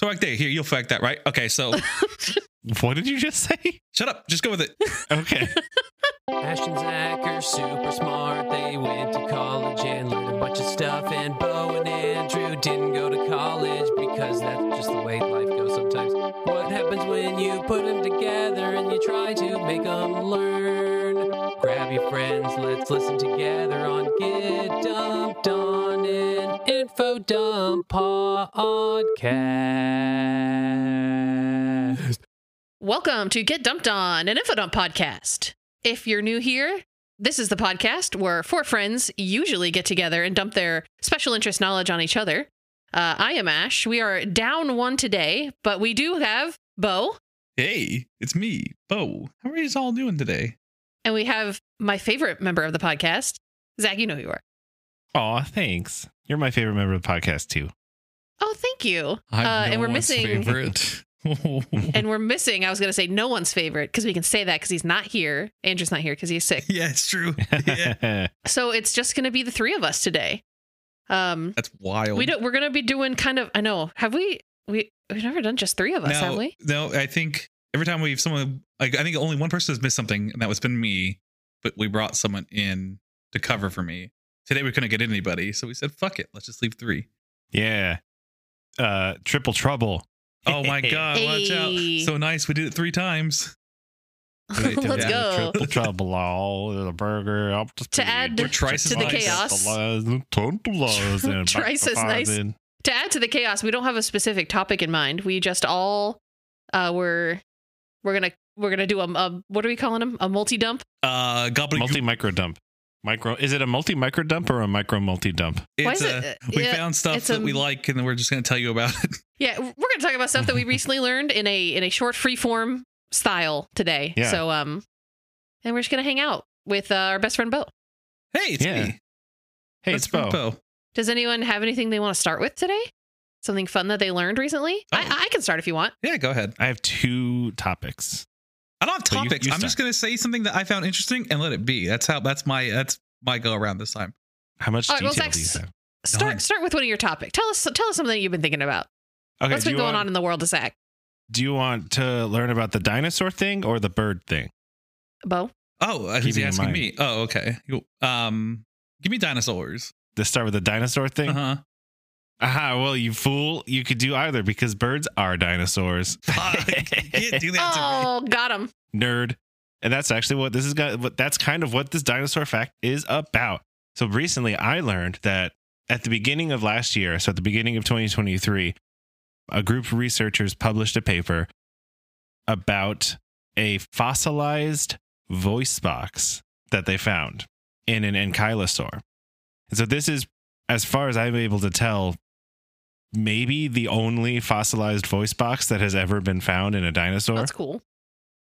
So right there, here you'll fact that, right? Okay, so What did you just say? shut up. Just go with it. Okay. Ash and Zach are super smart. They went to college and learned a bunch of stuff. And Bo and Andrew happens when you put them together and you try to make them learn? Grab your friends, let's listen together on Get Dumped on an Info Dump podcast. Welcome to Get Dumped On, an Infodump podcast. If you're new here, this is the podcast where four friends usually get together and dump their special interest knowledge on each other. Uh, I am Ash. We are down one today, but we do have Bo, Hey, it's me, Bo. How are you all doing today? and we have my favorite member of the podcast, Zach. You know who you are. Aw, thanks. You're my favorite member of the podcast too. Oh, thank you. I'm Uh, no and we're one's missing- favorite. And we're missing. I was going to say no one's favorite because we can say that because he's not here. Andrew's not here because he's sick. yeah, it's true. Yeah, So it's just going to be the three of us today. Um, that's wild. we don't. We're going to be doing kind of. I know. Have we? We we've never done just three of us, no, have we? No, I think every time we've someone like I think only one person has missed something, and that was been me. But we brought someone in to cover for me. Today we couldn't get anybody, so we said, "Fuck it, let's just leave three. yeah. Uh, triple trouble. Oh my god, watch out! So nice, we did it three times. Right, Let's go. Triple trouble. All the burger up to, To add We're trice to the nice. chaos. chaos. Trice is nice. To add to the chaos, we don't have a specific topic in mind. We just all uh we're we're gonna we're gonna do a, a what are we calling them? A multi dump. Uh, gobbledygook. Multi micro dump. Micro. Is it a multi micro dump or a micro multi dump? Why It's is a, it- uh, we yeah, found stuff it's that a- we like, and then we're just going to tell you about it. Yeah, we're gonna talk about stuff that we recently learned in a in a short free form style today. Yeah. So um, and we're just gonna hang out with uh, our best friend Bo. Hey, it's Yeah. me. Hey, That's it's Bo. Bo. Does anyone have anything they want to start with today? Something fun that they learned recently? Oh. I, I can start if you want. Yeah, go ahead. I have two topics. I don't have But you- topics. you I'm just going to say something that I found interesting and let it be. That's how. That's my. That's my go around this time. How much All right, well, detail do you Zach's- have? Start None. start with one of your topic. Tell us tell us something you've been thinking about. Okay, What's do been going want, on in the world of Zach? Do you want to learn about the dinosaur thing or the bird thing? Bo? Oh, he's asking mind. me. Oh, okay. Um, give me dinosaurs. Let's start with the dinosaur thing. Uh huh. Aha, well, you fool. You could do either because birds are dinosaurs. Fuck, you can't do that to me. Oh, got him. Nerd. And that's actually what this is got what that's kind of what this dinosaur fact is about. So recently I learned that at the beginning of last year, so at the beginning of 2023, a group of researchers published a paper about a fossilized voice box that they found in an ankylosaur. And so this is as far as I'm able to tell maybe the only fossilized voice box that has ever been found in a dinosaur That's cool.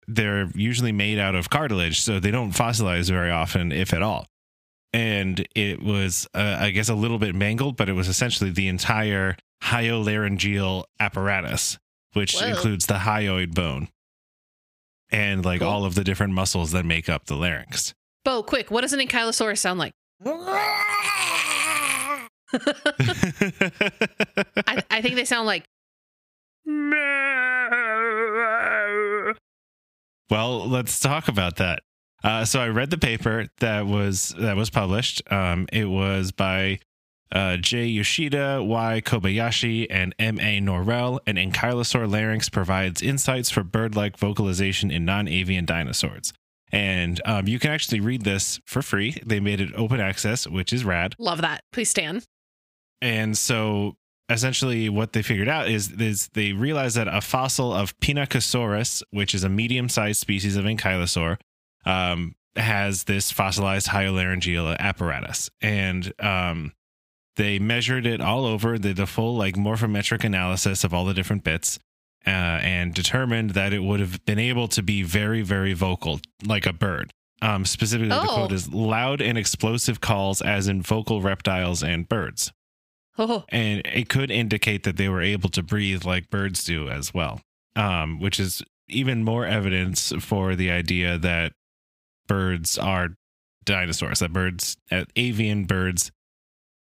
they're usually made out of cartilage, so they don't fossilize very often, if at all. And it was, uh, I guess, a little bit mangled, but it was essentially the entire hyolaryngeal apparatus, which Whoa. includes the hyoid bone and like Cool. all of the different muscles that make up the larynx. Bo, quick, what does an ankylosaurus sound like? I, I think they sound like Well, let's talk about that. Uh, so I read the paper that was that was published. Um, it was by uh, J. Yoshida, Y. Kobayashi, and M. A. Norell. An ankylosaur larynx provides insights for bird-like vocalization in non-avian dinosaurs. And um, you can actually read this for free. They made it open access, which is rad. love that. Please stand. And so essentially what they figured out is, is they realized that a fossil of Pinacosaurus, which is a medium-sized species of ankylosaur, um, has this fossilized hyolaryngeal apparatus. And um, they measured it all over, did the full like morphometric analysis of all the different bits, uh, and determined that it would have been able to be very, very vocal, like a bird. Um, specifically, the Oh. quote is loud and explosive calls, as in vocal reptiles and birds Oh, and it could indicate that they were able to breathe like birds do as well um, which is even more evidence for the idea that birds are dinosaurs that birds uh, avian birds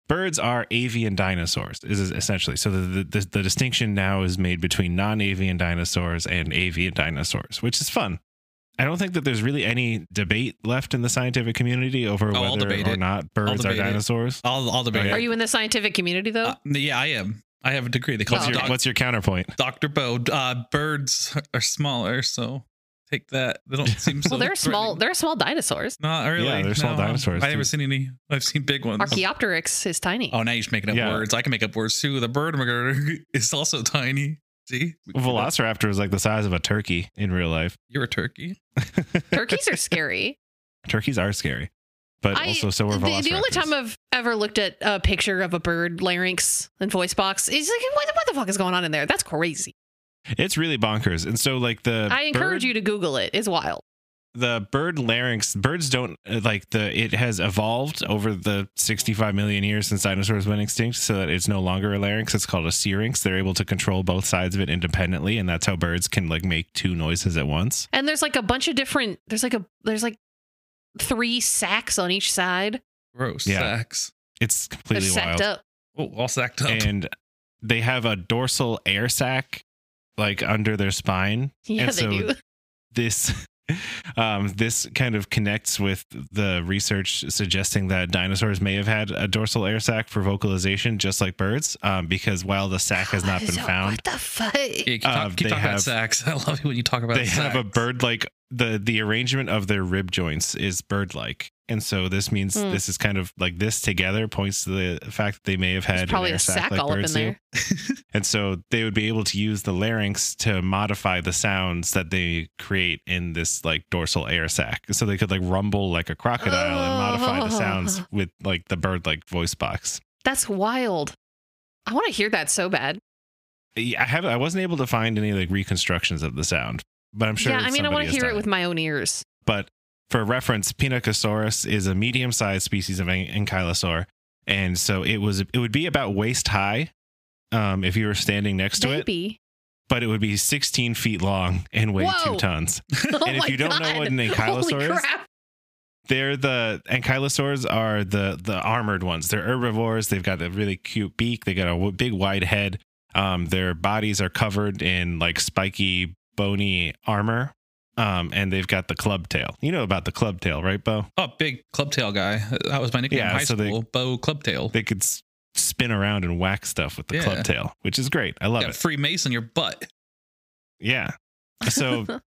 birds are avian dinosaurs is essentially so the, the the distinction now is made between non-avian dinosaurs and avian dinosaurs which is fun i don't think that there's really any debate left in the scientific community over Oh, whether or it. not birds are dinosaurs I'll, I'll debate. Oh, yeah. Are you in the scientific community though? Uh, yeah, I am. I have a degree. They call what's your, doc- what's your counterpoint Dr. Bo. Uh, birds are smaller, so take that. They don't seem so. well, they're small. They're small dinosaurs. Not really. Yeah, they're small dinosaurs, I never too. seen any. I've seen big ones. Archaeopteryx is tiny. Oh, now you're just making up Yeah. words. I can make up words too. The bird is also tiny. See, We can do that. velociraptor is like the size of a turkey in real life You're a turkey. Turkeys are scary. turkeys are scary but I- also so are the, the only time I've ever looked at a picture of a bird larynx and voice box is like, what, what the fuck is going on in there? That's crazy. It's really bonkers and so like the I encourage bird- you to Google it. It's wild. the bird larynx birds don't uh, like the it has evolved over the 65 million years since dinosaurs went extinct so that it's no longer a larynx it's called a syrinx they're able to control both sides of it independently and that's how birds can like make two noises at once And there's like a bunch of different. There's like a. There's like three sacks on each side. Gross. Yeah. Sacks. it's They're completely sacked wild up. Oh, all sacked up. and they have a dorsal air sac like under their spine Yeah, And they so do. this um, this kind of connects with the research suggesting that dinosaurs may have had a dorsal air sac for vocalization, just like birds, um, because while the sac has not been found, What the fuck? Yeah, keep, uh, talk, keep they talking have- about sacks. I love it when you talk about they have a bird like the the arrangement of their rib joints is bird like. And so this means Hmm. this is kind of like this together points to the fact that they may have There's had probably a sac sack like all up in do. there. And so they would be able to use the larynx to modify the sounds that they create in this like dorsal air sac. So they could like rumble like a crocodile and modify the sounds Oh. with like the bird like voice box. That's wild. I want to hear that so bad. I have I wasn't able to find any like reconstructions of the sound, but I'm sure yeah, I mean, I want to hear it with my own ears. But for reference, Pinacosaurus is a medium-sized species of ankylosaur, and so it was it would be about waist high um, if you were standing next to it, but it would be 16 feet long and weigh Whoa. two tons. Oh And if you don't know what an ankylosaur is. They're the ankylosaurs are the the armored ones. They're herbivores. They've got a really cute beak. They got a w- big wide head. Um, their bodies are covered in like spiky, bony armor. Um, and they've got the club tail. You know about the club tail, right, Bo? Oh, big club tail guy. That was my nickname Yeah, in high so they- school. Bo Clubtail. They could spin around and whack stuff with the Yeah. club tail, which is great. I love got it. free mace on your butt. Yeah. So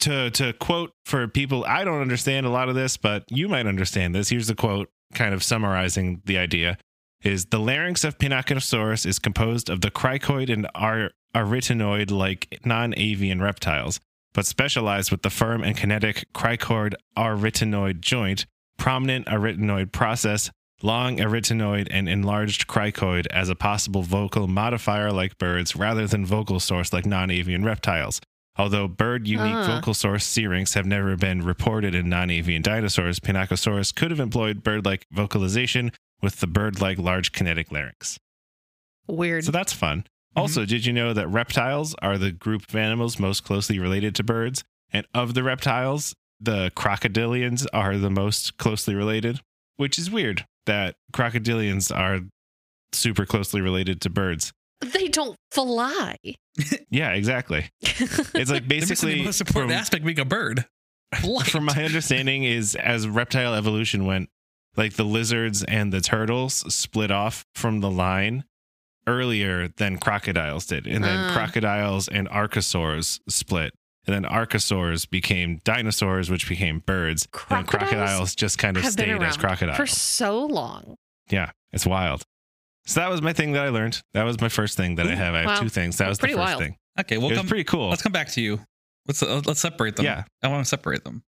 to to quote for people I don't understand a lot of this, but you might understand this. Here's the quote kind of summarizing the idea is the larynx of Pinacosaurus is composed of the cricoid and ar- arytenoid like non-avian reptiles, but specialized with the firm and kinetic cricoid arytenoid joint, prominent arytenoid process, long arytenoid and enlarged cricoid as a possible vocal modifier like birds rather than vocal source like non-avian reptiles. Although bird unique Ah. vocal source syrinx have never been reported in non avian dinosaurs, Pinacosaurus could have employed bird like vocalization with the bird like large kinetic larynx. Weird. So that's fun. Mm-hmm. Also, did you know that reptiles are the group of animals most closely related to birds? And of the reptiles, the crocodilians are the most closely related, which is weird that crocodilians are super closely related to birds. they don't fly. Yeah, exactly. It's like basically the most important from- aspect being a bird. Flight. from my understanding is as reptile evolution went like the lizards and the turtles split off from the line earlier than crocodiles did and then Ah. crocodiles and archosaurs split and then archosaurs became dinosaurs which became birds and Crocodiles crocodiles just kind of stayed as crocodiles for so long. yeah it's wild so that was my thing that i learned that was my first thing that i have i have wow. two things that was the Pretty first wild. thing okay, it we'll was come. pretty cool Let's come back to you. Let's uh, let's separate them. Yeah. I want to separate them.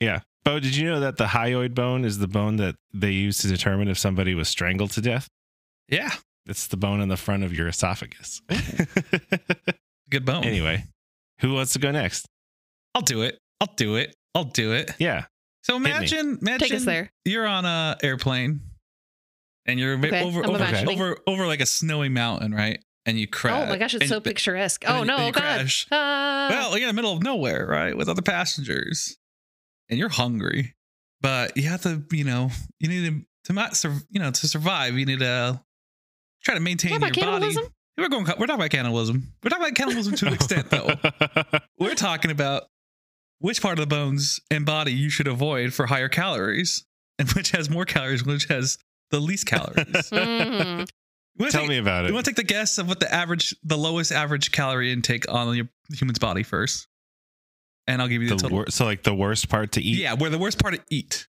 Yeah. Bo, did you know that the hyoid bone is the bone that they use to determine if somebody was strangled to death? Yeah, It's the bone in the front of your esophagus. good bone. anyway, who wants to go next? I'll do it. I'll do it. I'll do it. Yeah. So imagine, imagine Take us there. you're on a airplane, and you're Okay, over I'm over, imagining. over over like a snowy mountain, right? And you crash. Oh my gosh, it's and- so picturesque. Oh then- no, then you God. crash. Ah. Well, you're in the middle of nowhere, right, with other passengers, and you're hungry, but you have to, you know, you need to to not sur- you know to survive, you need to try to maintain Talk your body. We're going. We're talking about cannibalism. We're talking about cannibalism to an extent, though. We're talking about which part of the bones and body you should avoid for higher calories, and which has more calories, which has the least calories. Mhm. You wanna Tell take- me about it. You want to take the guess of what the average, the lowest average calorie intake on your human's body first, and I'll give you the, The total. wor- so like the worst part to eat. yeah, where the worst part to eat.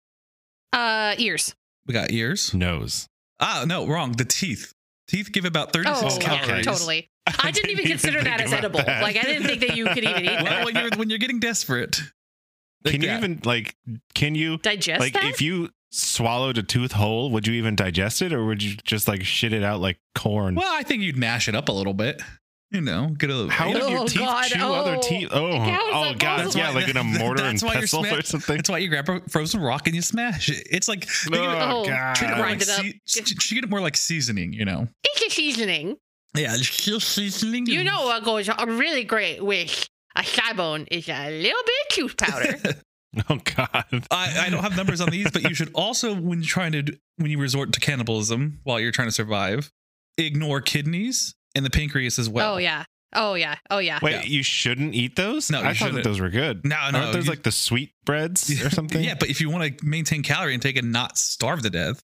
Uh, ears. We got ears. Nose. Ah, no, wrong. The teeth. Teeth give about thirty Oh, six yeah, calories. totally. I didn't even consider that as edible. that. Like I didn't think that you could even eat Well, that. when you're when you're getting desperate, like Can you even like? Can you Digest like that? if you swallowed a tooth whole, would you even digest it, or would you just like shit it out like corn? Well, I think you'd mash it up a little bit. You know, get a little. How would Oh, your teeth God. chew Oh. other teeth? Oh, oh that god, possible? yeah, like in a mortar and That's why you're pestle sma- or something. That's why you grab a frozen rock and you smash it. It's like think it- Oh, Oh, god, treat it more grind like it up. sea- she get it more like seasoning. You know. It's a seasoning. Yeah, it's just seasoning. You know what goes really great with a thigh bone is a little bit of tooth powder. oh god. I, I don't have numbers on these, but you should also, when you're trying to, when you resort to cannibalism while you're trying to survive, ignore kidneys and the pancreas as well. oh yeah. Oh yeah. Oh yeah. Wait, Yeah. you shouldn't eat those? No, I you thought shouldn't. that those were good. No, no, Aren't those you- like the sweet breads or something? Yeah, but if you want to maintain calorie intake and not starve to death,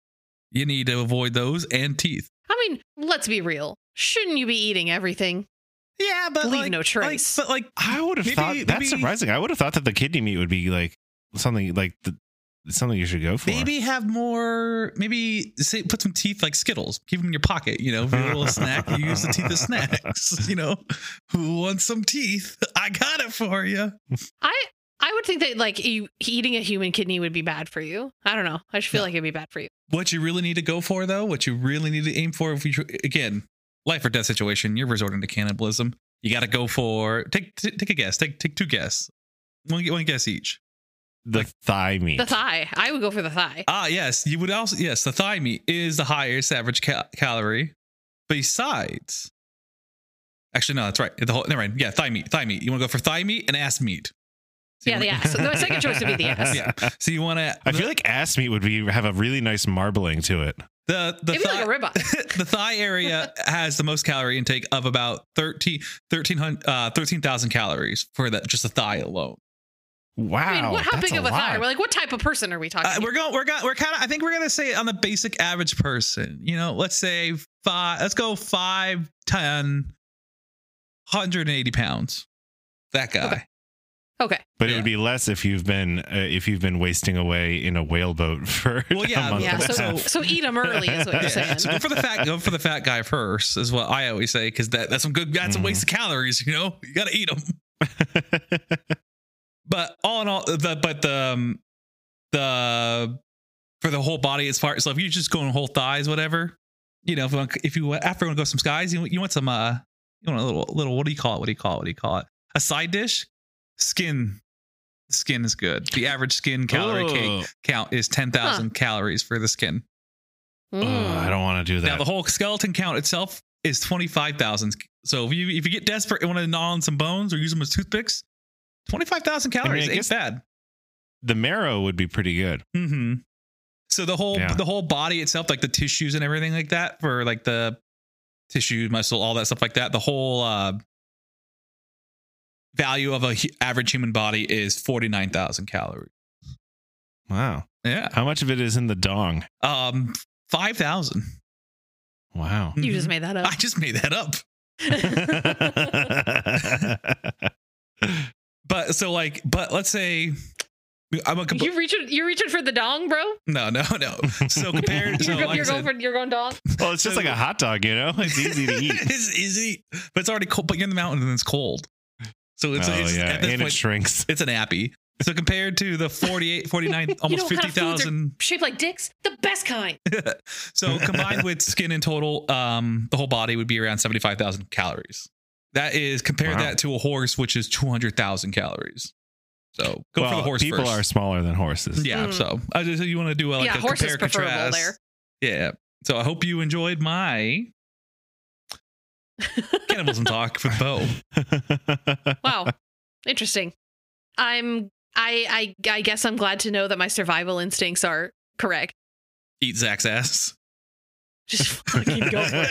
you need to avoid those and teeth. I mean, let's be real. Shouldn't you be eating everything? Yeah, but Leave like, no trace. Like, but like, I would have Maybe- thought that's maybe- surprising. I would have thought that the kidney meat would be like something like the, something you should go for. maybe have more. Maybe say put some teeth like Skittles. Keep them in your pocket. You know, for a little snack. You use the teeth as snacks. You know, who wants some teeth? I got it for you. I I would think that like you, eating a human kidney would be bad for you. I don't know. I just feel No. like it'd be bad for you. What you really need to go for, though, what you really need to aim for, if you again, life or death situation, you're resorting to cannibalism. You got to go for take t- take a guess. Take take two guess. One one guess each. The thigh meat. The thigh. I would go for the thigh. Ah, yes, you would also yes. The thigh meat is the highest average ca- calorie. Besides, actually, no, that's right. The whole never mind. Yeah, thigh meat. Thigh meat. You want to go for thigh meat and ass meat. So Yeah, the wanna- ass. The second choice would be the ass. Yeah. So you want to? I feel like ass meat would be have a really nice marbling to it. the the Maybe thigh, like a ribeye. the thigh area has the most calorie intake of about 13 1300 uh 13,000 calories for that just the thigh alone. Wow, I mean, what, how that's big of a thigh? We're like, what type of person are we talking? Uh, here? we're going we're going we're kind of I think we're going to say on the basic average person. You know, let's say 5 let's go 5 10 180 pounds. That guy. Okay. okay. But it would be less if you've been uh, if you've been wasting away in a whaleboat for Well, yeah, a month Yeah. So so eat them early is what you're Yeah, saying. so go for the fat go for the fat guy first is what I always say cuz that that's some good that's a Mhm. waste of calories, you know? You got to eat them. but all in all the but the um, the for the whole body as far so if you're just go on whole thighs whatever you know if you want, if you after you want to go some skies you, you want some uh you want a little little what do you call it? What do you call it? What do you call it? A side dish? Skin skin is good. The average skin calorie Oh. cake count is 10,000 calories for the skin. Oh, Mm. I don't want to do that. now the whole skeleton count itself is 25,000 so if you if you get desperate and want to gnaw on some bones or use them as toothpicks 25,000 calories I ain't bad the marrow would be pretty good. Mm-hmm. So the whole Yeah. the whole body itself, like the tissues and everything like that, for like the tissue, muscle, all that stuff like that, the whole uh, value of a average human body is forty nine thousand calories. Wow. Yeah, How much of it is in the dong? um, five thousand. Wow. You just made that up. I just made that up. But so like, but let's say I'm a you reaching you're reaching for the dong, bro. no, no, no. So compared, so you're like you're going for you're going dong. well, it's just like a hot dog, you know? It's easy to eat. it's easy, but it's already cold. But you're in the mountains and it's cold. So it's, oh, it's yeah. at this And point, it shrinks. it's an appy. So compared to the 48, 49, You almost know what kind of foods are 50,000. Shaped like dicks, the best kind. so combined with skin in total, um, the whole body would be around 75,000 calories. That is, compare Wow. that to a horse, which is 200,000 calories. So go for the horse People first. are smaller than horses. yeah. Mm. So I just, you want to do a, like yeah, a horse is compare preferable contrast. there. Yeah. So I hope you enjoyed my cannibalism talk for Bo. Wow. Interesting. I'm I I I guess I'm glad to know that my survival instincts are correct. eat Zach's ass. Just fucking go for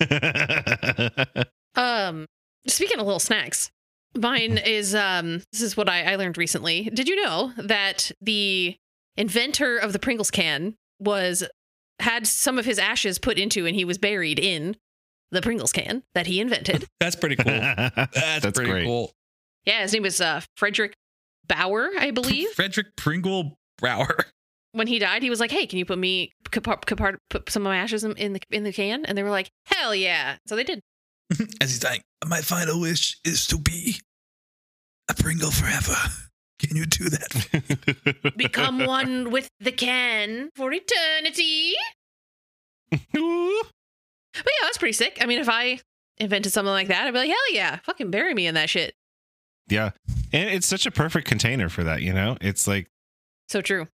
it. Um, speaking of little snacks, mine is um. This is what I, I learned recently. Did you know that the inventor of the Pringles can was had some of his ashes put into, and he was buried in the Pringles can that he invented. That's pretty cool. That's, That's pretty great. cool. yeah, his name was uh, Fredric Baur, I believe. Frederick Pringle Brower. When he died, he was like, "Hey, can you put me could part, could part, put some of my ashes in in the in the can?" And they were like, "Hell yeah!" So they did. As he's dying, my final wish is to be a Pringle forever. Can you do that? Become one with the can for eternity. But yeah, that's pretty sick. I mean, if I invented something like that, I'd be like, "Hell yeah, fucking bury me in that shit." yeah. And it's such a perfect container for that, you know? It's like So true.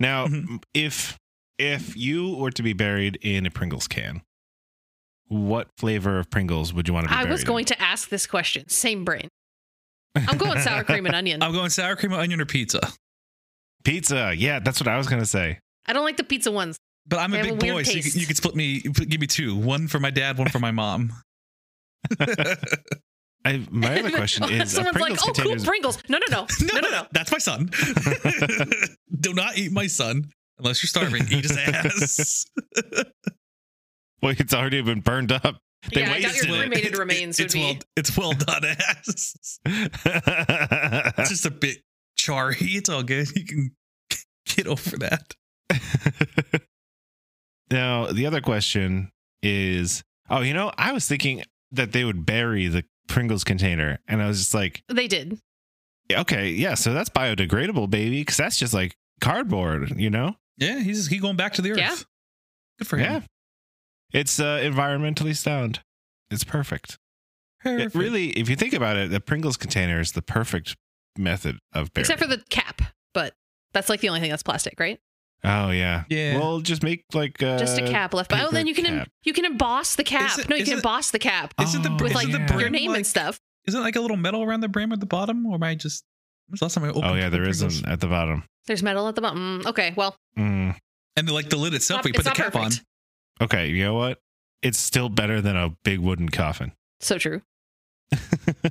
Now Mhm. if if you were to be buried in a Pringles can, what flavor of Pringles would you want to be buried? I was going to ask this question. Same brain. I'm going sour cream and onion. I'm going sour cream, and onion, or pizza. Pizza. Yeah, that's what I was going to say. I don't like the pizza ones. But I'm They a have a big weird boy, so you taste. can, you can split me. Give me two. One for my dad, one for my mom. I, my other question is a Someone's like, Pringles "Oh, container cool Pringles." No, no, no, no, no, no. That's my son. Do not eat my son unless you're starving. Eat his ass. well, it's already been burned up. They yeah, I doubt wasted your it. cremated remains would it's be. well. It's well done ass. It's just a bit charry. It's all good. You can get over that. now, the other question is oh, you know, I was thinking that they would bury the Pringles container. And I was just like, They did. okay, yeah, so that's biodegradable, baby, because that's just like cardboard, you know? Yeah, he's he going back to the earth. Yeah. Good for him. Yeah. It's uh, environmentally sound. It's perfect. It really, if you think about it, the Pringles container is the perfect method of burying. Except for the cap, but that's like the only thing that's plastic, right? Oh yeah. Yeah. Well, just make like uh, Just a cap left. But oh, then you can em- you can emboss the cap. It- no, you can it- emboss the cap Isn't the Oh, with isn't like the yeah. brim your name like, and stuff. Isn't it like a little metal around the brim at the bottom, or am I just? When's last time I opened? Oh yeah, there Pringles? isn't at the bottom. There's metal at the bottom. Mm, Okay, well, Mm. And the, like the lid itself, not- we it's put the cap perfect. Okay, you know what? It's still better than a big wooden coffin. So true. on.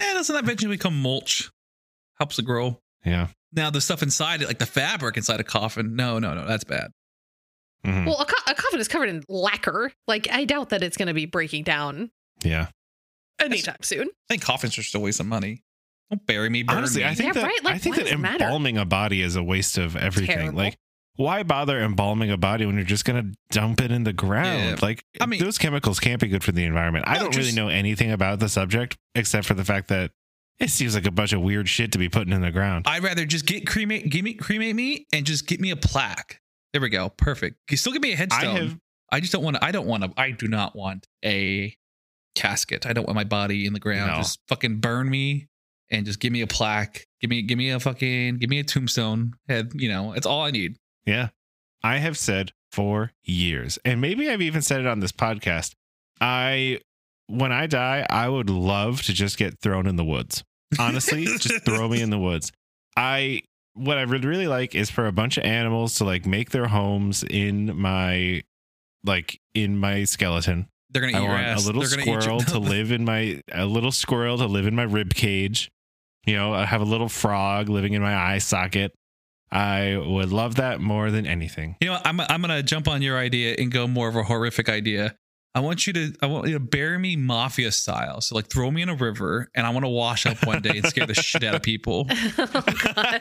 Eh, doesn't that eventually become mulch? Helps it grow. Yeah. Now the stuff inside it, like the fabric inside a coffin. No, no, no, that's bad. Mhm. Well, a, co- a coffin is covered in lacquer. Like, I doubt that it's going to be breaking down yeah. anytime soon. I think coffins are still a waste of money. Don't bury me, burn Honestly, me. I think Yeah, that right? Like, I think that does it matter? embalming a body is a waste of everything. Terrible. Like, why bother embalming a body when you're just gonna dump it in the ground? Yeah. Like, I mean- those chemicals can't be good for the environment. I don't really know anything about the subject except for the fact that it seems like a bunch of weird shit to be putting in the ground. I'd rather just get cremate, give me cremate me, and just get me a plaque. There we go, perfect. You still give me a headstone. have I just don't want to. I don't want to. I do not want a casket. I don't want my body in the ground. No. Just fucking burn me and just give me a plaque. Give me, give me a fucking, give me a tombstone head. You know, it's all I need. Yeah. I have said for years, and maybe I've even said it on this podcast. I, when I die, I would love to just get thrown in the woods. Honestly, just throw me in the woods. I, what I would really like is for a bunch of animals to like make their homes in my, like in my skeleton. They're gonna I eat your want ass. a little They're gonna eat squirrel your- to live in my, a little squirrel to live in my rib cage. You know, I have a little frog living in my eye socket. I would love that more than anything. You know, what? I'm I'm gonna jump on your idea and go more of a horrific idea. I want you to I want you to bury me mafia style. So like throw me in a river and I want to wash up one day and scare the shit out of people. oh, God.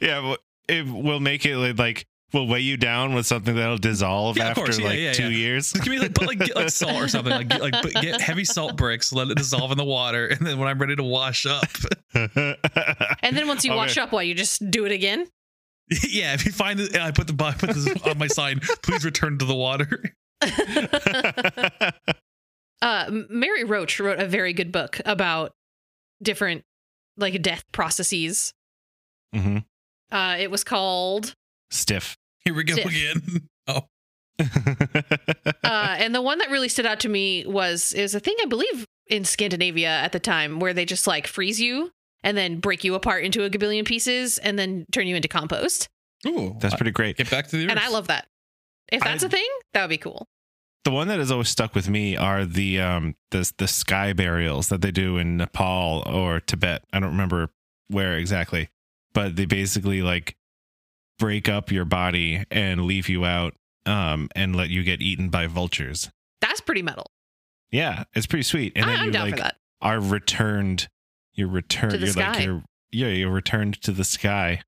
yeah, well, it will make it like- like we'll weigh you down with something that'll dissolve Yeah, after course. Yeah, like yeah, two yeah. years. Just give me like put like get like salt or something. Like get, like put, get heavy salt bricks, let it dissolve in the water, and then when I'm ready to wash up, and then once you Okay. wash up, what, you just do it again? yeah. If you find it, I put the I put this on my sign. Please return to the water. uh, Mary Roach wrote a very good book about different like death processes. Mhm. Uh, it was called, Stiff. Here we go Stiff. again. Oh, uh, and the one that really stood out to me was it was a thing I believe in Scandinavia at the time where they just like freeze you and then break you apart into a gabillion pieces and then turn you into compost. Ooh, That's pretty great. Get back to the And I love that. If that's I- a thing, that would be cool. The one that has always stuck with me are the um the the sky burials that they do in Nepal or Tibet. I don't remember where exactly, but they basically like break up your body and leave you out um and let you get eaten by vultures. That's pretty metal. Yeah, it's pretty sweet. And I, then I'm you down like for that. are returned. You're returned. To the you're like sky. you're yeah. You're returned to the sky.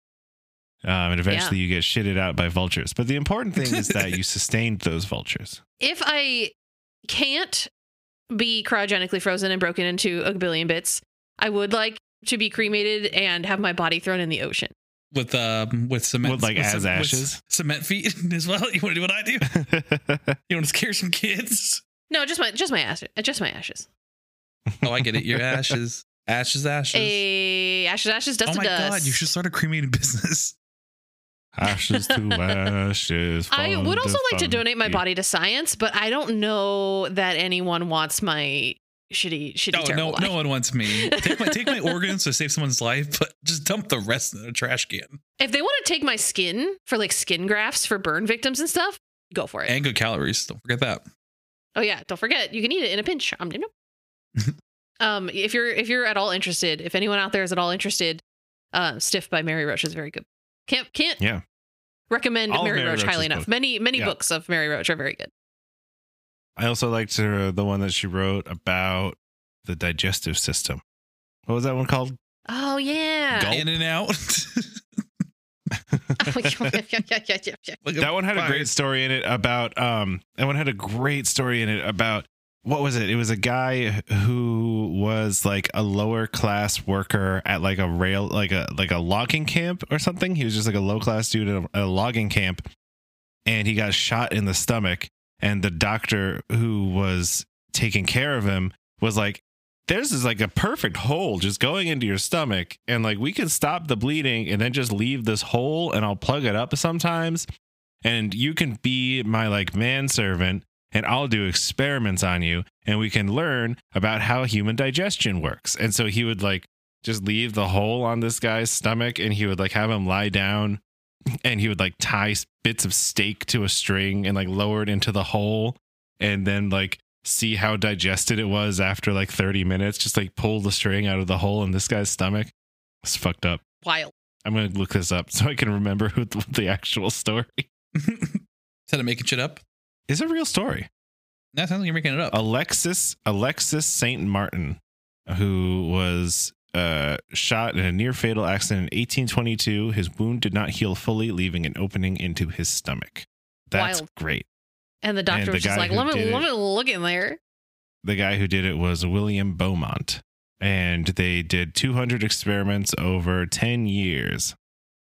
Um, and eventually you get shitted out by vultures. But the important thing is that you sustained those vultures. If I can't be cryogenically frozen and broken into a billion bits, I would like to be cremated and have my body thrown in the ocean. with um with cement, With, like, as with ashes? cement feet as well. You want to do what I do? You want to scare some kids? No, just my just my ashes. Just my ashes. Oh, I get it. Your ashes, ashes, ashes. A ashes, ashes, dust oh my dust. god, you should start a cremating business. Ashes to ashes. I would also like to donate my body to science, but I don't know that anyone wants my shitty, shitty, No, no, terrible no life. one wants me. Take my take my organs to save someone's life, but just dump the rest in a trash can. If they want to take my skin for like skin grafts for burn victims and stuff, go for it. And good calories. Don't forget that. Oh yeah, don't forget you can eat it in a pinch. Um, you know. um, if you're if you're at all interested, if anyone out there is at all interested, uh, Stiff by Mary Roach is very good. Can't can't Yeah. recommend All Mary, Mary Roach highly enough. books. Many many Yeah. books of Mary Roach are very good. I also liked her, the one that she wrote about the digestive system. What was that one called? Oh yeah. In and out. Like that one had a great story in it about um that one had a great story in it about what was it? It was a guy who was like a lower class worker at like a rail like a like a logging camp or something. He was just like a low class dude at a, a logging camp and he got shot in the stomach and the doctor who was taking care of him was like there's is like a perfect hole just going into your stomach and like we can stop the bleeding and then just leave this hole and I'll plug it up sometimes and you can be my like manservant and I'll do experiments on you and we can learn about how human digestion works. And so he would like just leave the hole on this guy's stomach and he would like have him lie down and he would like tie bits of steak to a string and like lower it into the hole and then like see how digested it was after like 30 minutes just like pull the string out of the hole in this guy's stomach. It's fucked up. Wild. I'm going to look this up so I can remember who the, the actual story. Instead of making shit up. It's a real story. That sounds like you're making it up. Alexis Alexis Saint Martin, who was uh, shot in a near fatal accident in 1822. His wound did not heal fully, leaving an opening into his stomach. That's Wild. great. And the doctor the was just guy like, who let me did let me look in there. The guy who did it was William Beaumont, and they did 200 experiments over 10 years.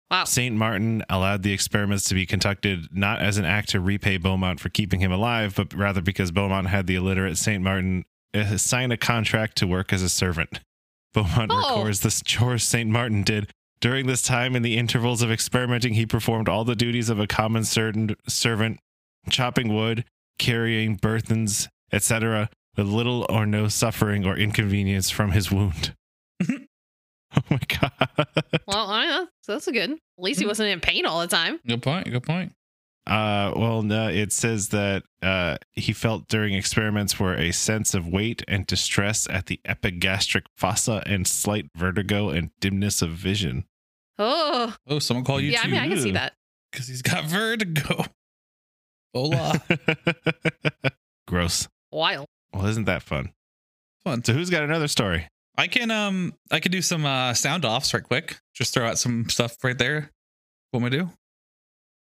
Wow. St. Martin allowed the experiments to be conducted not as an act to repay Beaumont for keeping him alive, but rather because Beaumont had the illiterate St. Martin uh, sign a contract to work as a servant. Beaumont Oh. records the chores St. Martin did. During this time, in the intervals of experimenting, he performed all the duties of a common servant, chopping wood, carrying burthens, etc., with little or no suffering or inconvenience from his wound. oh my god. Well, I know. So that's a good. At least he Hmm. wasn't in pain all the time. Good point. Good point. Uh, well, no, it says that uh, he felt during experiments were a sense of weight and distress at the epigastric fossa and slight vertigo and dimness of vision. Oh, Oh, someone call you yeah. I mean, I can see that. because he's got vertigo. Hola. Gross. Wild. Well, isn't that fun? Fun. So, who's got another story? I can um I can do some uh sound offs right quick. Just throw out some stuff right there. What am I do?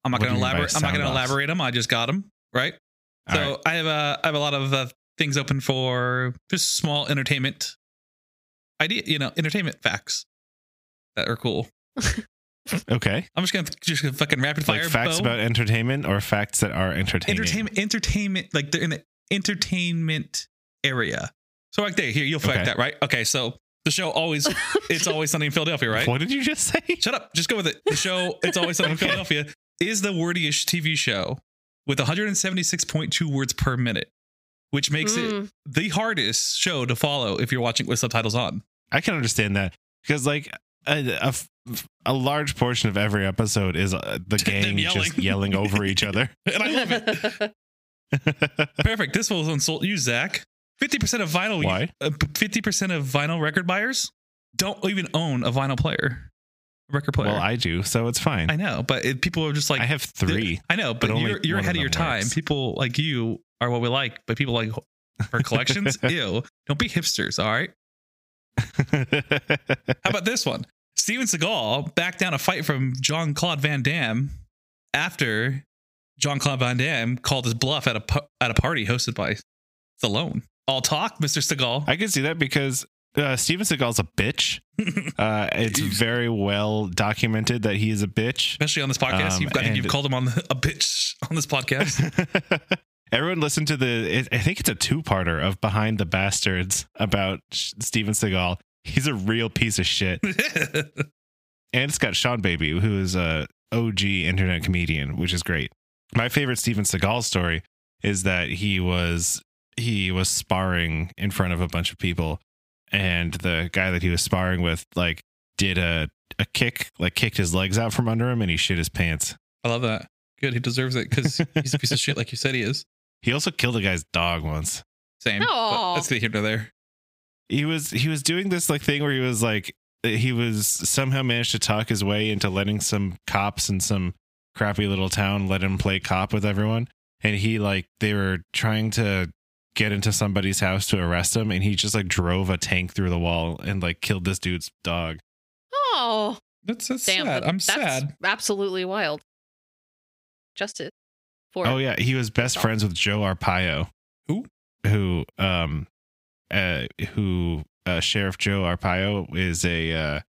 I'm not What gonna you mean by elaborate. I'm not gonna offs? elaborate them. I just got them right. All so right. I have a I have a lot of uh, things open for just small entertainment idea. You know, entertainment facts that are cool. Okay. I'm just gonna just gonna fucking rapid fire Like facts Bo. about entertainment or facts that are entertaining? entertainment entertainment like they're in the entertainment area. So right there, here you'll fact Okay. that right. Okay, so the show always it's always sunny in Philadelphia, right? What did you just say? Shut up. Just go with it. The show It's Always Sunny in Philadelphia is the wordiest TV show with 176.2 words per minute, which makes it Mm. the hardest show to follow if you're watching with subtitles on. I can understand that. because like a a large portion of every episode is uh, the Them gang just yelling. yelling over each other. And I love it. Perfect. This will insult you, Zach. 50% of vinyl Why? uh, 50% of vinyl record buyers don't even own a vinyl player. Record player. well, I do, so it's fine. I know, but it, people are just like I have three. I know, but, but you're you're ahead of of your time. works. People like you are what we like, but people like for collections, ew. Don't be hipsters, all right? How about this one? Steven Seagal backed down a fight from Jean-Claude Van Damme after Jean-Claude Van Damme called his bluff at a at a party hosted by Stallone. All talk, Mr. Seagal. I can see that because uh, Steven Seagal's a bitch. Uh, it's very well documented that he is a bitch. Especially on this podcast, Um, you've, think you've called him on the, a bitch on this podcast. Everyone listen to the. It, I think it's a two-parter of Behind the Bastards about Sh- Steven Seagal. He's a real piece of shit, and it's got Seanbaby, who is a OG internet comedian, which is great. My favorite Steven Seagal story is that he was he was sparring in front of a bunch of people, and the guy that he was sparring with like did a a kick, like kicked his legs out from under him, and he shit his pants. I love that. Good, he deserves it because he's a piece of shit, like you said he is. He also killed a guy's dog once. Same. Aw. But Let's get here to there. he was he was doing this like thing where he was like he was somehow managed to talk his way into letting some cops in some crappy little town let him play cop with everyone and he like they were trying to get into somebody's house to arrest him and he just like drove a tank through the wall and like killed this dude's dog oh, That's, that's damn. sad. but I'm that's sad. Absolutely wild. Justice for oh yeah he was best dog. friends with joe arpaio Who? who um uh who uh sheriff joe arpaio is a uh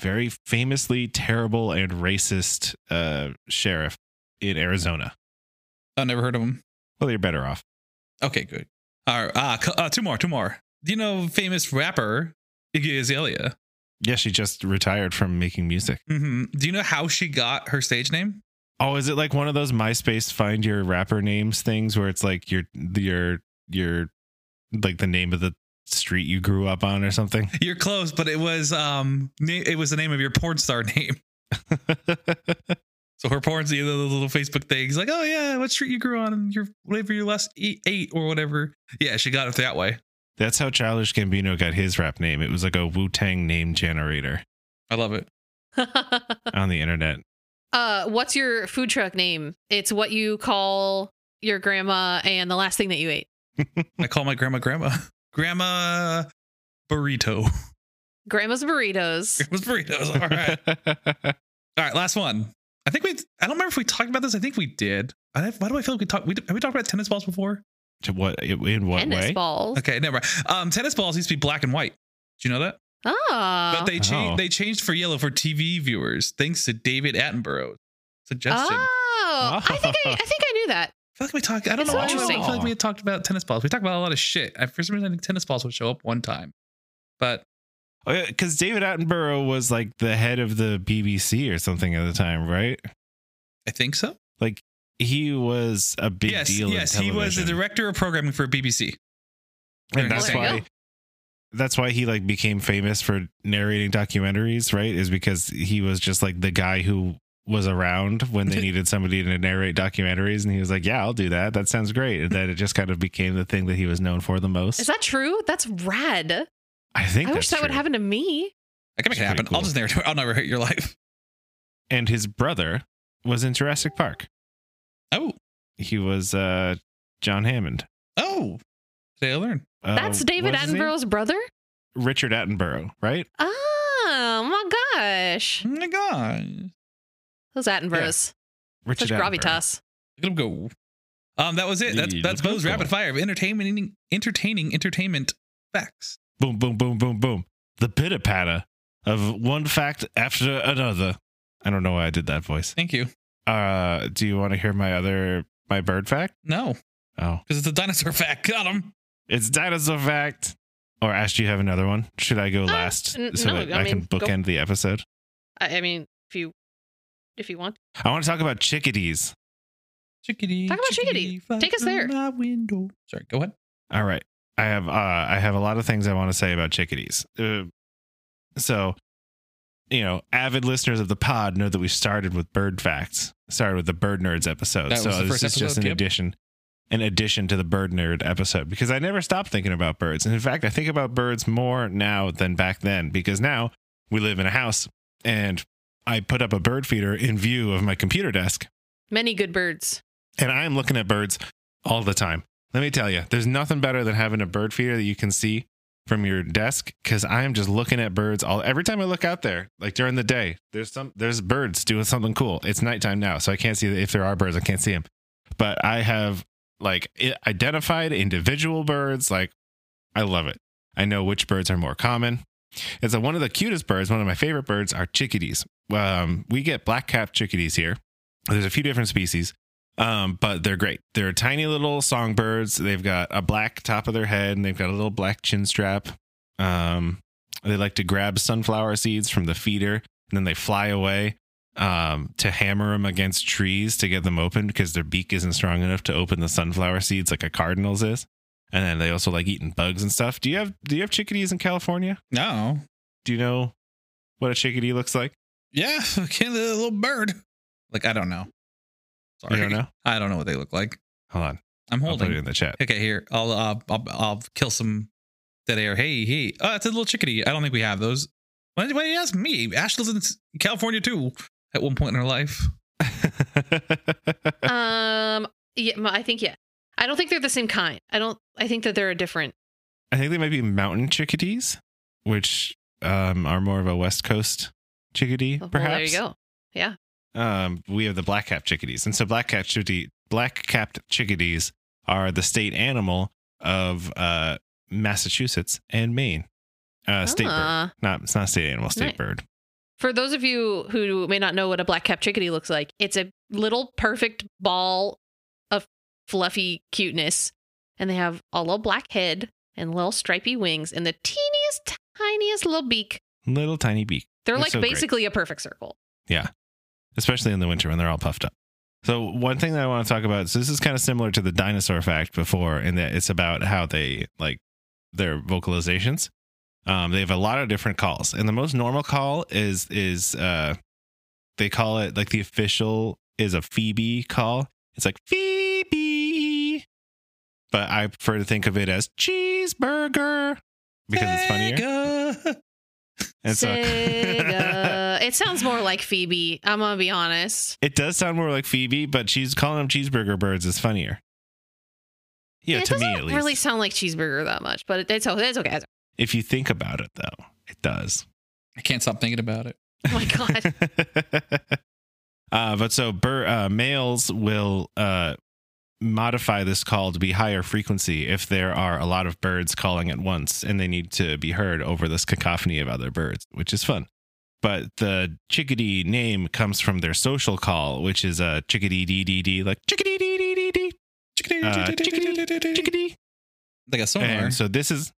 very famously terrible and racist uh sheriff in arizona I never heard of him. well you're better off Okay, good. All right, ah, uh, two more, two more. Do you know famous rapper Iggy Azalea? yeah she just retired from making music hmm Do you know how she got her stage name? oh is it like one of those myspace find your rapper names things where it's like your your your like the name of the street you grew up on or something You're close, but it was um, it was the name of your porn star name. So her porn's the little, little Facebook things like, oh yeah, what street you grew on, and your whatever your last eight, eight or whatever. Yeah, she got it that way. that's how childish gambino got his rap name it was like a wu-tang name generator I love it. on the internet uh, what's your food truck name? It's what you call your grandma and the last thing that you ate. I call my grandma grandma, grandma burrito. Grandma's burritos. Grandma's burritos. All right. All right, last one. I think we. I don't remember if we talked about this. I think we did. I, why do I feel like we talked? We, have we talked about tennis balls before? To what in what way? Tennis way? balls. Okay, never mind. Um, tennis balls used to be black and white. Do you know that? Oh. but they changed. Oh. They changed for yellow for TV viewers, thanks to David Attenborough's suggestion. Oh, I think I, I think I knew that. I feel like we talked. I don't It's know. why. I interesting. feel like we had talked about tennis balls. We talked about a lot of shit. I, for some reason, I think tennis balls would show up one time, but Oh, yeah, because David Attenborough was like the head of the BBC or something at the time, right? I think so. Like he was a big yes, deal. in yes, he was the director of programming for BBC. and that's Well, why that's why he like became famous for narrating documentaries, right? Is because he was just like the guy who was around when they needed somebody to narrate documentaries, and he was like, "Yeah, I'll do that. That sounds great." And then it just kind of became the thing that he was known for the most. Is that true? That's rad. I think I that's wish that would happen to me. I can make It's it happen. pretty I'll just narrate. I'll never hurt your life. And his brother was in Jurassic Park. Oh, He was uh, John Hammond. oh, today I learned. Uh, That's David what's his name? Attenborough's brother? Richard Attenborough, right? Oh my gosh. Oh my god, Those Attenboroughs. Richard Such Attenborough. gravitas. look at him go. Um, that was it. That's that's look Bo's him rapid fire of entertaining, entertaining, entertainment facts. Boom, boom, boom, boom, boom. The pitter patter of one fact after another. I don't know why I did that voice. Thank you. Uh, do you want to hear my other my bird fact? No, Oh, because it's a dinosaur fact. Got him. it's dinosaur fact. Or Ash, do you have another one? Should I go Uh, last n- so no, that I I, can mean, go- bookend the episode? I, I mean, if you if you want. I want to talk about chickadees. Chickadee. Talk about chickadee. fly Take us there. My window. Sorry. Go ahead. All right. I have uh I have a lot of things I want to say about chickadees. Uh, so you know, avid listeners of the pod know that we started with bird facts. Started with the bird nerds episode. That so was the this first is just an yep. addition, an addition to the bird nerd episode because I never stopped thinking about birds. And in fact, I think about birds more now than back then because now we live in a house and I put up a bird feeder in view of my computer desk Many good birds. and I am looking at birds all the time. Let me tell you, there's nothing better than having a bird feeder that you can see from your desk because I am just looking at birds all every time I look out there, like during the day. There's some there's birds doing something cool. It's nighttime now, so I can't see if there are birds. I can't see them, but I have like identified individual birds. Like I love it. I know which birds are more common. It's one of the cutest birds. One of my favorite birds are chickadees. Um, we get black capped chickadees here. There's a few different species um, but they're great. They're tiny little songbirds. They've got a black top of their head and they've got a little black chin strap. Um, they like to grab sunflower seeds from the feeder and then they fly away um, to hammer them against trees to get them open because their beak isn't strong enough to open the sunflower seeds like a cardinal's is. And then they also like eating bugs and stuff. Do you have do you have chickadees in California? No. Do you know what a chickadee looks like? Yeah, okay, the little bird. Like I don't know. Sorry. You don't know? I don't know what they look like. Hold on. I'm I'll put it holding. in the chat. Okay, here. I'll uh, I'll I'll kill some dead air. Hey, hey. Oh, it's a little chickadee. I don't think we have those. Why, why do you ask me? Ash lives in California too. At one point in her life. Um, yeah, m- I think yeah. I don't think they're the same kind. I don't. I think that they're a different. I think they might be mountain chickadees, which um, are more of a West Coast chickadee, Well, perhaps. there you go. Yeah. Um, we have the black capped chickadees, and so black capped chickadee, black capped chickadees are the state animal of uh, Massachusetts and Maine. Uh, state bird, Ah. not it's not state animal, state Nice. bird. For those of you who may not know what a black cap chickadee looks like, it's a little perfect ball of fluffy cuteness, and they have a little black head and little stripy wings and the teeniest, tiniest little beak. Little tiny beak. They're They're like so great. basically a perfect circle. Especially in the winter when they're all puffed up. So one thing that I want to talk about, so this is kind of similar to the dinosaur fact before, in that it's about how they like their vocalizations. Um, they have a lot of different calls, and the most normal call is is uh, they call it like the official is a Phoebe call. It's like Phoebe, but I prefer to think of it as cheeseburger because it's funnier. Sega. So- Sega. it sounds more like Phoebe. I'm gonna be honest. It does sound more like Phoebe, but she's calling them cheeseburger birds is funnier. Yeah, it to me doesn't at least. really sound like cheeseburger that much, but it, it's, o- it's okay. if you think about it, though, it does. I can't stop thinking about it. Oh my god. uh, but so bur- uh, males will uh, modify this call to be higher frequency if there are a lot of birds calling at once and they need to be heard over this cacophony of other birds, which is fun. But the chickadee name comes from their social call, which is a chickadee dee dee dee, like chickadee dee dee dee dee, chickadee chickadee. Like a sonar. And so this is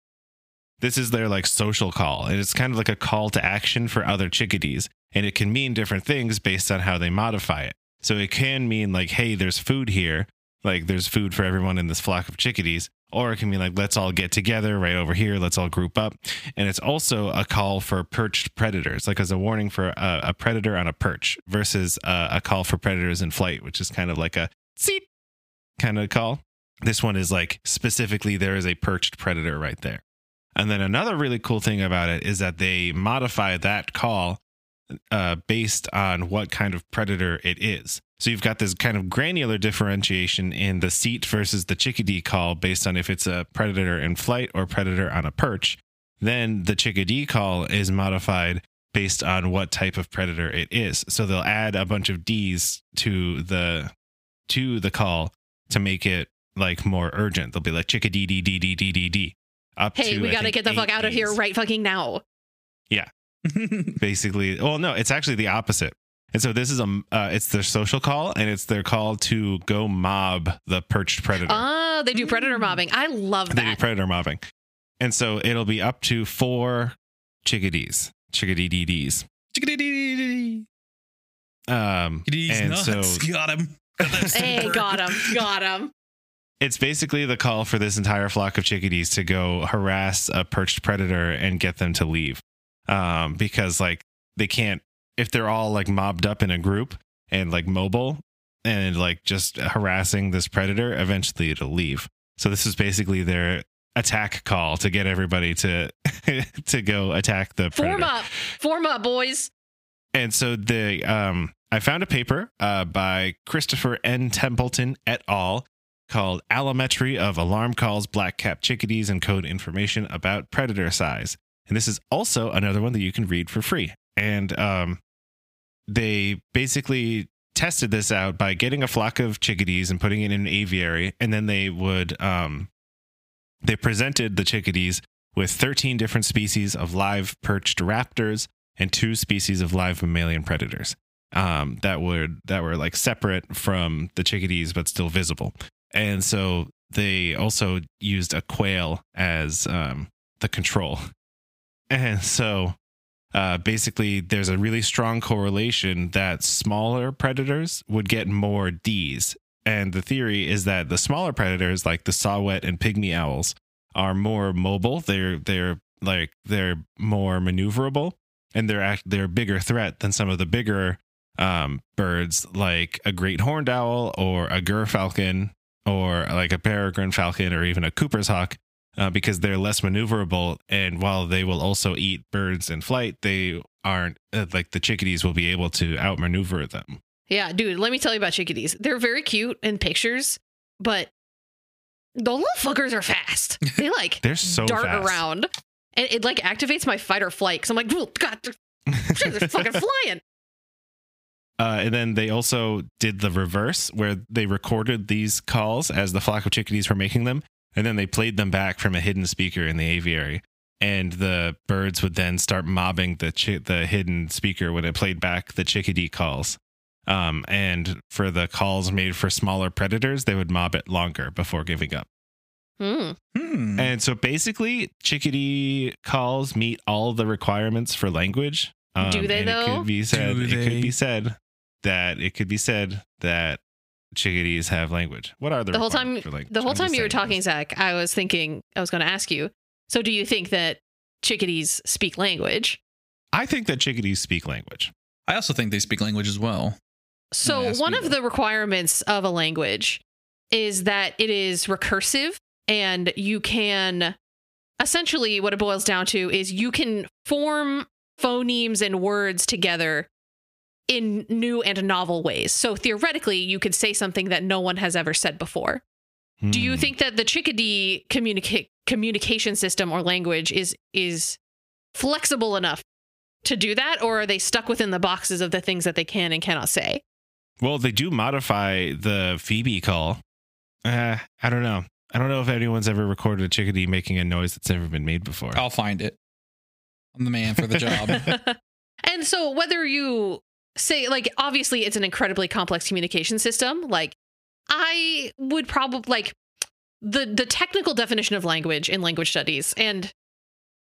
this is their like social call, and it's kind of like a call to action for other chickadees, and it can mean different things based on how they modify it. So it can mean like, hey, there's food here, like there's food for everyone in this flock of chickadees, or it can mean like, let's all get together right over here, let's all group up, and it's also a call for perched predators, like as a warning for a, a predator on a perch versus uh, a call for predators in flight, which is kind of like a seat kind of call. This one is like specifically there is a perched predator right there. And then another really cool thing about it is that they modify that call uh, based on what kind of predator it is. So you've got this kind of granular differentiation in the seat versus the chickadee call based on if it's a predator in flight or predator on a perch. Then the chickadee call is modified based on what type of predator it is. So they'll add a bunch of D's to the to the call to make it like more urgent. They'll be like chickadee dee dee dee dee dee dee. Up Hey, to, we gotta think, get the fuck eight out of here right fucking now. Yeah. Basically, well, no, it's actually the opposite. And so this is a uh, it's their social call, and it's their call to go mob the perched predator. Oh, they do predator Mm. mobbing. I love that. they do predator mobbing, and so it'll be up to four chickadees, chickadee DDs. Chickadee. Um, He's and nuts. so got him. hey, got him. Got him. it's basically the call for this entire flock of chickadees to go harass a perched predator and get them to leave. Um, because like they can't if they're all like mobbed up in a group and like mobile and like just harassing this predator, eventually it'll leave. So this is basically their attack call to get everybody to to go attack the predator. Form up. Form up, boys. And so the um I found a paper uh by Christopher N. Templeton et al. called Allometry of Alarm Calls, Black Cap Chickadees, and Code Information about Predator Size. And this is also another one that you can read for free. And um they basically tested this out by getting a flock of chickadees and putting it in an aviary, and then they would um they presented the chickadees with 13 different species of live perched raptors and two species of live mammalian predators um, that would that were like separate from the chickadees but still visible. And so they also used a quail as um, the control. And so uh, basically, there's a really strong correlation that smaller predators would get more Ds. And the theory is that the smaller predators, like the saw-whet and pygmy owls, are more mobile. They're they're like they're more maneuverable, and they're act, they're a bigger threat than some of the bigger um, birds, like a great horned owl or a gyrfalcon or like a peregrine falcon or even a Cooper's hawk. Uh, because they're less maneuverable, and while they will also eat birds in flight, they aren't uh, like the chickadees will be able to outmaneuver them. Yeah, dude, let me tell you about chickadees. They're very cute in pictures, but the little fuckers are fast. They like They're so dart fast. around. And it like activates my fight or flight because I'm like, "Oh, God, they're, they're fucking flying. Uh, and then they also did the reverse, where they recorded these calls as the flock of chickadees were making them, and then they played them back from a hidden speaker in the aviary. And the birds would then start mobbing the chi- the hidden speaker when it played back the chickadee calls. Um, and for the calls made for smaller predators, they would mob it longer before giving up. Hmm. Hmm. And so basically, chickadee calls meet all the requirements for language. Um, Do they, and It though? could be said. Do It they? could be said that it could be said that chickadees have language. What are the, The whole time, requirements for language? the whole I'm time you were talking, this. Zac, I was thinking, I was going to ask you. So, do you think that chickadees speak language? I think that chickadees speak language. I also think they speak language as well. So, one me of that. the requirements of a language is that it is recursive and you can essentially what it boils down to is you can form phonemes and words together in new and novel ways. So, theoretically, you could say something that no one has ever said before. Do you Hmm. think that the chickadee communicate communication system or language is is flexible enough to do that or are they stuck within the boxes of the things that they can and cannot say? Well, they do modify the Phoebe call. Uh, I don't know. I don't know if anyone's ever recorded a chickadee making a noise that's never been made before. I'll find it. I'm the man for the job. and so whether you say like obviously it's an incredibly complex communication system like i would probably like the the technical definition of language in language studies and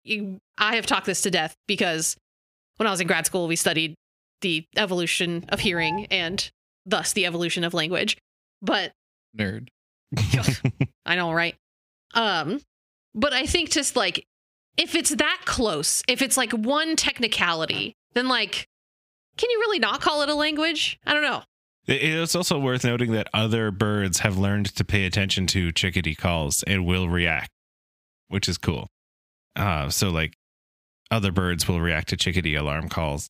you, i have talked this to death because when i was in grad school we studied the evolution of hearing and thus the evolution of language but Nerd. I know, right? Um, but I think just like if it's that close, if it's like one technicality, then like, can you really not call it a language? I don't know. It's also worth noting that other birds have learned to pay attention to chickadee calls and will react, which is cool. Uh, so like other birds will react to chickadee alarm calls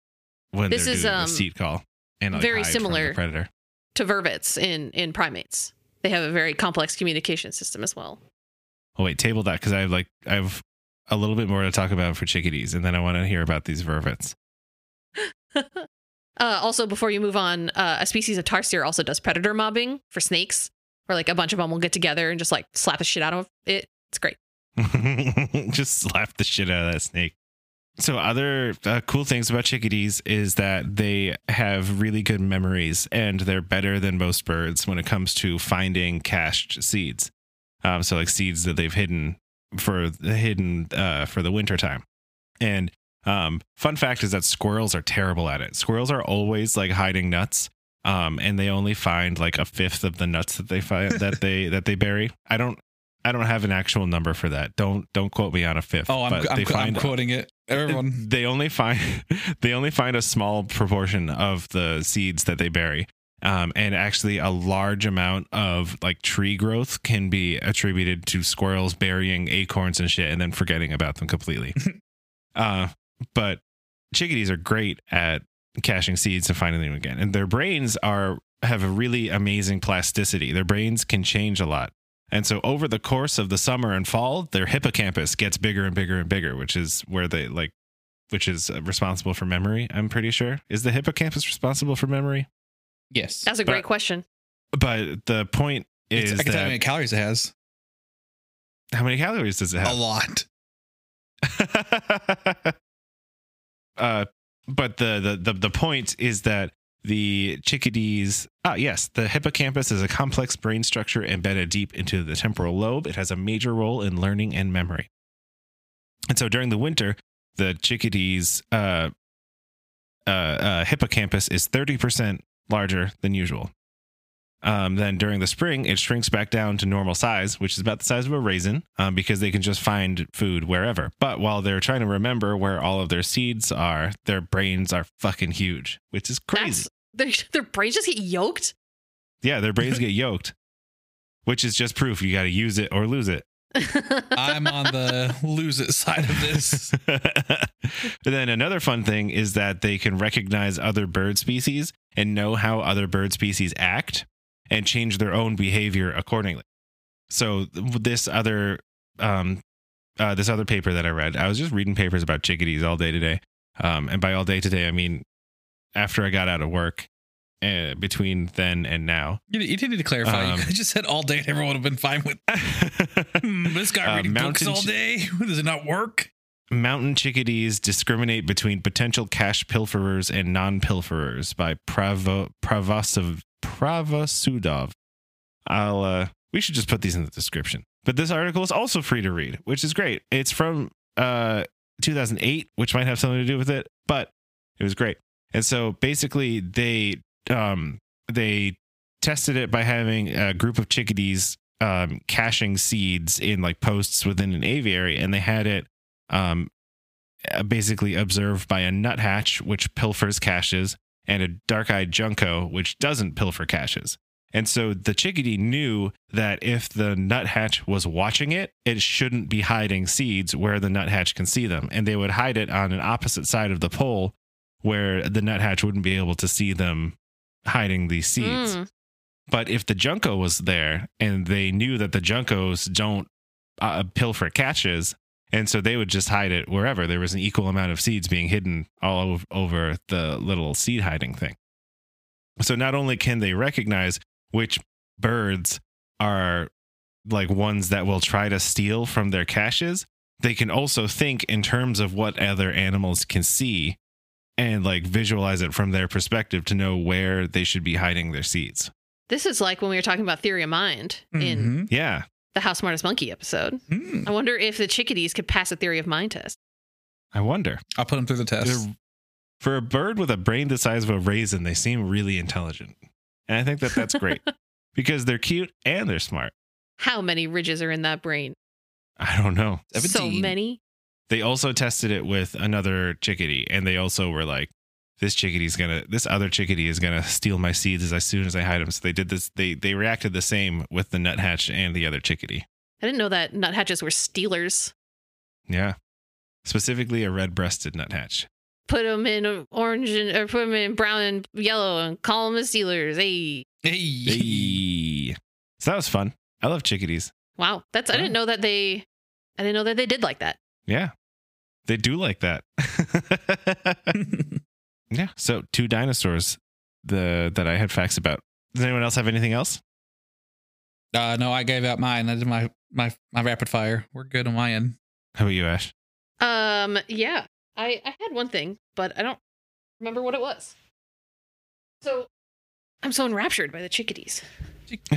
when This they're is, doing um, the seat call and like, very hide from the similar. predator. To vervets in in primates, they have a very complex communication system as well. Oh wait, table that because I have like I have a little bit more to talk about for chickadees, and then I want to hear about these vervets. Uh, also, before you move on, uh, a species of tarsier also does predator mobbing for snakes, where like a bunch of them will get together and just like slap the shit out of it. It's great. Just slap the shit out of that snake. So, other uh, cool things about chickadees is that they have really good memories and they're better than most birds when it comes to finding cached seeds. Um, so, like seeds that they've hidden for the hidden uh, for the winter time. And um, fun fact is that squirrels are terrible at it. Squirrels are always like hiding nuts, um, and they only find like a fifth of the nuts that they find that they that they bury. I don't I don't have an actual number for that. Don't don't quote me on a fifth. Oh, I'm, but I'm, they I'm find quoting it. Everyone. they only find they only find a small proportion of the seeds that they bury. Um, and actually, a large amount of like tree growth can be attributed to squirrels burying acorns and shit, and then forgetting about them completely. uh, but chickadees are great at caching seeds and finding them again, and their brains are have a really amazing plasticity. Their brains can change a lot. And so over the course of the summer and fall, their hippocampus gets bigger and bigger and bigger, which is where they like which is uh, responsible for memory, I'm pretty sure. Is the hippocampus responsible for memory? Yes. That's a But- great question. But the point It's- is I can tell you how many calories it has. how many calories does it have? A lot. uh, but the, the the the point is that the chickadees. Ah, yes, the hippocampus is a complex brain structure embedded deep into the temporal lobe. It has a major role in learning and memory. And so during the winter, the chickadees' uh, uh, uh, hippocampus is thirty percent larger than usual. Um, then during the spring, it shrinks back down to normal size, which is about the size of a raisin, um, because they can just find food wherever. But while they're trying to remember where all of their seeds are, their brains are fucking huge, which is crazy. Their, their brains just get yoked. yeah, their brains get yoked, which is just proof you got to use it or lose it. I'm on the lose it side of this. but then another fun thing is that they can recognize other bird species and know how other bird species act and change their own behavior accordingly. So this other um uh, this other paper that I read, I was just reading papers about chickadees all day today. Um, and by all day today, I mean after I got out of work, uh, between then and now. You, you did need to clarify. Um, you just said all day and everyone would have been fine with hmm, this guy Uh, reading books all day. Does it not work? Mountain chickadees discriminate between potential cache pilferers and non-pilferers by Pravo Pravosov Pravosudov. I'll uh we should just put these in the description. But this article is also free to read, which is great. It's from uh 2008, which might have something to do with it, but it was great. And so basically they um they tested it by having a group of chickadees um caching seeds in like posts within an aviary and they had it um, basically observed by a nuthatch, which pilfers caches, and a dark eyed junco, which doesn't pilfer caches. And so the chickadee knew that if the nuthatch was watching it, it shouldn't be hiding seeds where the nuthatch can see them. And they would hide it on an opposite side of the pole where the nuthatch wouldn't be able to see them hiding these seeds. Mm. But if the junco was there and they knew that the juncos don't uh, pilfer catches, and so they would just hide it wherever there was an equal amount of seeds being hidden all over the little seed hiding thing. So not only can they recognize which birds are like ones that will try to steal from their caches, they can also think in terms of what other animals can see and like visualize it from their perspective to know where they should be hiding their seeds. This is like when we were talking about theory of mind in Mhm. Yeah. The How Smartest Monkey episode. Hmm. I wonder if the chickadees could pass a theory of mind test. I wonder. I'll put them through the test. They're- for a bird with a brain the size of a raisin, they seem really intelligent. And I think that that's great because they're cute and they're smart. How many ridges are in that brain? I don't know. 17. So many. They also tested it with another chickadee and they also were like, this chickadee's gonna, this other chickadee is gonna steal my seeds as soon as I hide them. So they did this, they, they reacted the same with the nuthatch and the other chickadee. I didn't know that nuthatches were stealers. Yeah. Specifically a red breasted nuthatch. Put them in orange and or put them in brown and yellow and call them the stealers. Hey, Hey. Hey. So that was fun. I love chickadees. wow, that's I didn't know that they. I didn't know that they did like that. Yeah. They do like that. yeah. So two dinosaurs the that I had facts about. Does anyone else have anything else? uh, no, I gave out mine. I did my my my rapid fire. We're good on my end. How about you, Ash? Um, yeah, I I had one thing, but I don't remember what it was. So, I'm so enraptured by the chickadees.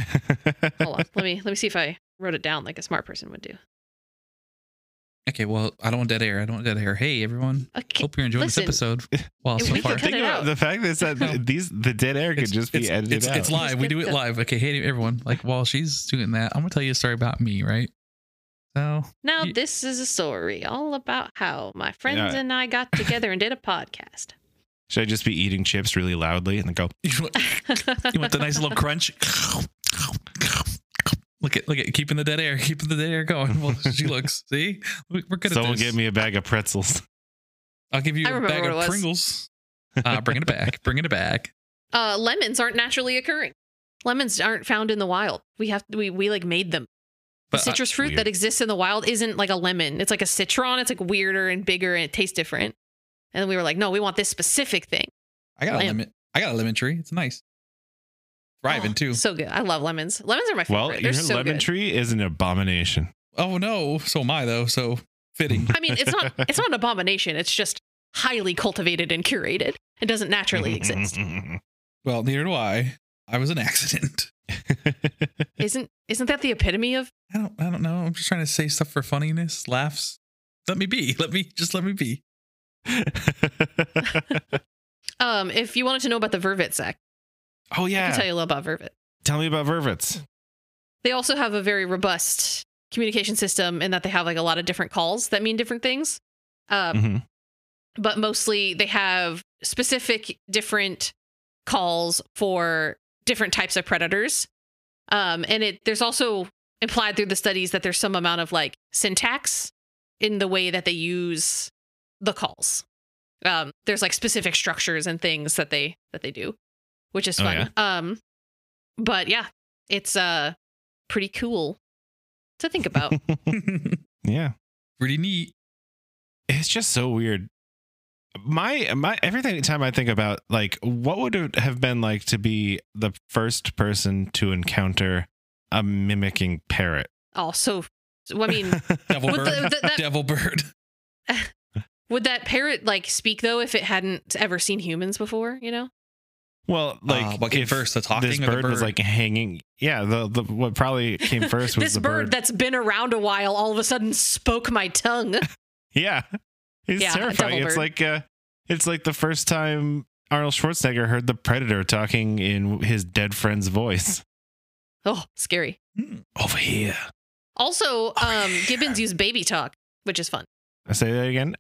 Hold on, let me let me see if I wrote it down like a smart person would do. Okay, well, I don't want dead air. I don't want dead air. Hey, everyone. Okay. Hope you're enjoying Listen. this episode. Well, so we far. cut Think it about out. the fact is that No. these the dead air could It's, just be edited it's, out. it's live. We do it live. Okay, hey, everyone. Like, while she's doing that, I'm going to tell you a story about me, right? So, Now, You- this is a story all about how my friends Yeah. and I got together and did a podcast. Should I just be eating chips really loudly and then go? you want the nice little crunch? Look at look at keeping the dead air, keeping the dead air going. Well, she looks. See, We- we're good Someone at this. get me a bag of pretzels. I'll give you I a bag of it was. Pringles. Uh, bringing it back. Bringing it back. uh, lemons aren't naturally occurring. Lemons aren't found in the wild. We have we we like made them. The But uh, citrus fruit weird. that exists in the wild isn't like a lemon. It's like a citron. It's like weirder and bigger and it tastes different. And we were like, no, we want this specific thing. I got a lemon. I got a lemon tree. It's nice. Thriving Oh, too. So good. I love lemons. Lemons are my favorite. Well, They're your so lemon good. tree is an abomination. Oh no, so am I though. So fitting. I mean, it's not it's not an abomination. It's just highly cultivated and curated. It doesn't naturally exist. well, neither do I. I was an accident. Isn't isn't that the epitome of I don't. I don't know. I'm just trying to say stuff for funniness, laughs. Let me be. Let me just let me be. um if you wanted to know about the vervet sect, oh I yeah, can tell you a little about vervet. tell me about vervets. They also have a very robust communication system in that they have like a lot of different calls that mean different things. Um, Mhm. but mostly they have specific different calls for different types of predators. Um, and it there's also implied through the studies that there's some amount of like syntax in the way that they use the calls. Um, there's like specific structures and things that they that they do, which is Oh, fun. Um, but yeah, it's uh pretty cool to think about. yeah, Pretty neat. it's just so weird. My my every time I think about like what would it have been like to be the first person to encounter a mimicking parrot. oh, so so, I mean, Devil bird. the- the- that- Devil bird. would that parrot like speak though if it hadn't ever seen humans before? You know? Well, like Uh, what came if first, the talking this or the bird, was like hanging. Yeah, the, the what probably came first was this the bird, bird. that's been around a while all of a sudden spoke my tongue. Yeah. It's Yeah, terrifying. It's bird. like uh it's like the first time Arnold Schwarzenegger heard the predator talking in his dead friend's voice. oh, scary. Hmm. Over here. Also, um, Gibbons use baby talk, which is fun. I say that again.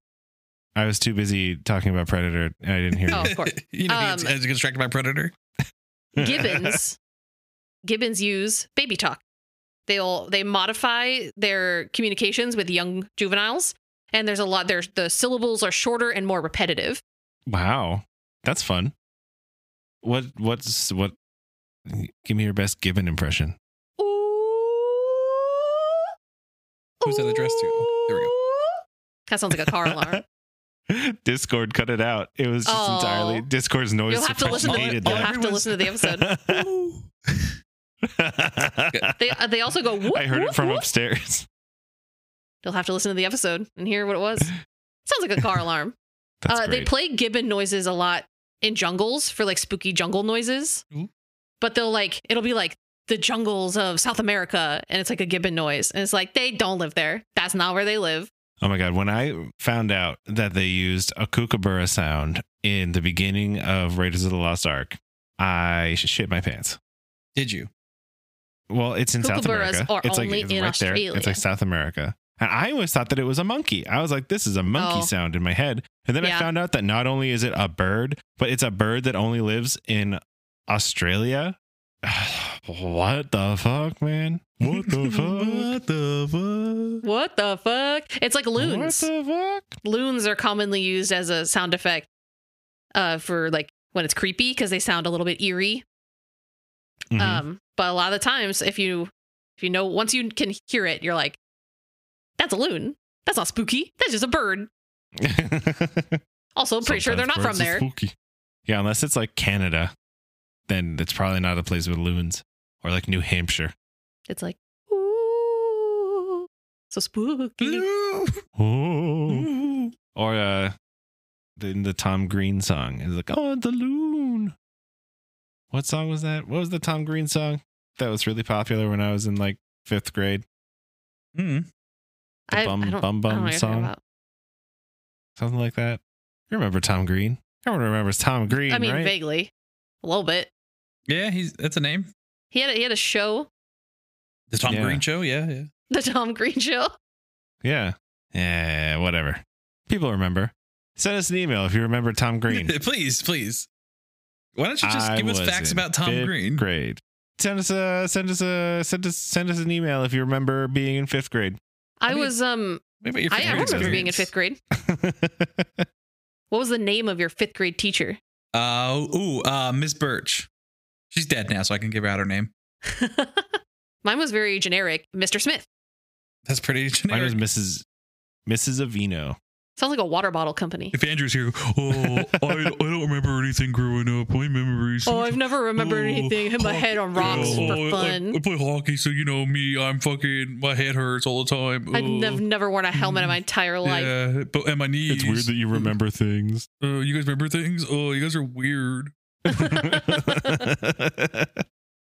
I was too busy talking about Predator and I didn't hear Oh, you. of course. you know, Um, he gets distracted by predator. Gibbons Gibbons use baby talk. They'll they modify their communications with young juveniles, and there's a lot. There's the syllables are shorter and more repetitive. Wow. That's fun. What what's what give me your best Gibbon impression. Who's that addressed to? Oh, there we go. That sounds like a car alarm. Discord cut it out. It was just Oh. entirely Discord's noise You'll have to listen to the, you'll have to listen to the episode. They uh, they also go. Whoop, I heard it from whoop. upstairs. You'll have to listen to the episode and hear what it was. Sounds like a car alarm. Uh, they play gibbon noises a lot in jungles for like spooky jungle noises. Ooh. But they'll like it'll be like the jungles of South America and it's like a gibbon noise and it's like they don't live there. That's not where they live. Oh my god! When I found out that they used a kookaburra sound in the beginning of Raiders of the Lost Ark, I shit my pants. Did you? Well, it's in South America. are it's like only it's in right there. It's like South America. And I always thought that it was a monkey. I was like, this is a monkey Oh. sound in my head. And then I found out that not only is it a bird, but it's a bird that only lives in Australia. what the fuck, man? What the fuck? what the fuck? What the fuck? It's like loons. What the fuck? loons are commonly used as a sound effect uh for like when it's creepy because they sound a little bit eerie. Mhm. Um, but a lot of the times, if you if you know once you can hear it, you're like, "That's a loon. That's not spooky. That's just a bird." Also, I'm pretty sure they're not from there. spooky. Yeah, unless it's like Canada, then it's probably not a place with loons. Or like New Hampshire. It's like, ooh, so spooky. Oh. Or uh the, in the Tom Green song. It's like, oh the loon. What song was that? What was the Tom Green song? That was really popular when I was in like fifth grade. Mm. The I, bum I don't, bum I don't know bum what you're talking song, something like that. You remember Tom Green? Everyone remembers Tom Green, I mean, right? vaguely, a little bit. Yeah, he's that's a name. He had a, he had a show, The Tom Yeah. Green Show. Yeah, yeah. the Tom Green Show. Yeah, yeah, whatever. People remember. Send us an email if you remember Tom Green. please, please. Why don't you just I give us facts about Tom fifth Green? Grade. Send us a send us a send us send us an email if you remember being in fifth grade. I I mean, was um Maybe I, I favorite remember being in fifth grade. What was the name of your fifth grade teacher? Uh, ooh, uh, Miss Birch. She's dead now, so I can give her out her name. Mine was very generic, Mr. Smith. That's pretty generic. Mine generic. was Mrs. Mrs. Avino. Sounds like a water bottle company. if Andrew's here, oh, I, I don't remember anything growing up. My memories. Oh, I've never remembered Oh, anything. Hit my head on rocks oh, for fun. I, I play hockey, so you know me. I'm fucking. My head hurts all the time. I've Oh, never, never worn a helmet in my entire life. Yeah, but and my knees. It's weird that you remember things. Uh, you guys remember things? Oh, you guys are weird.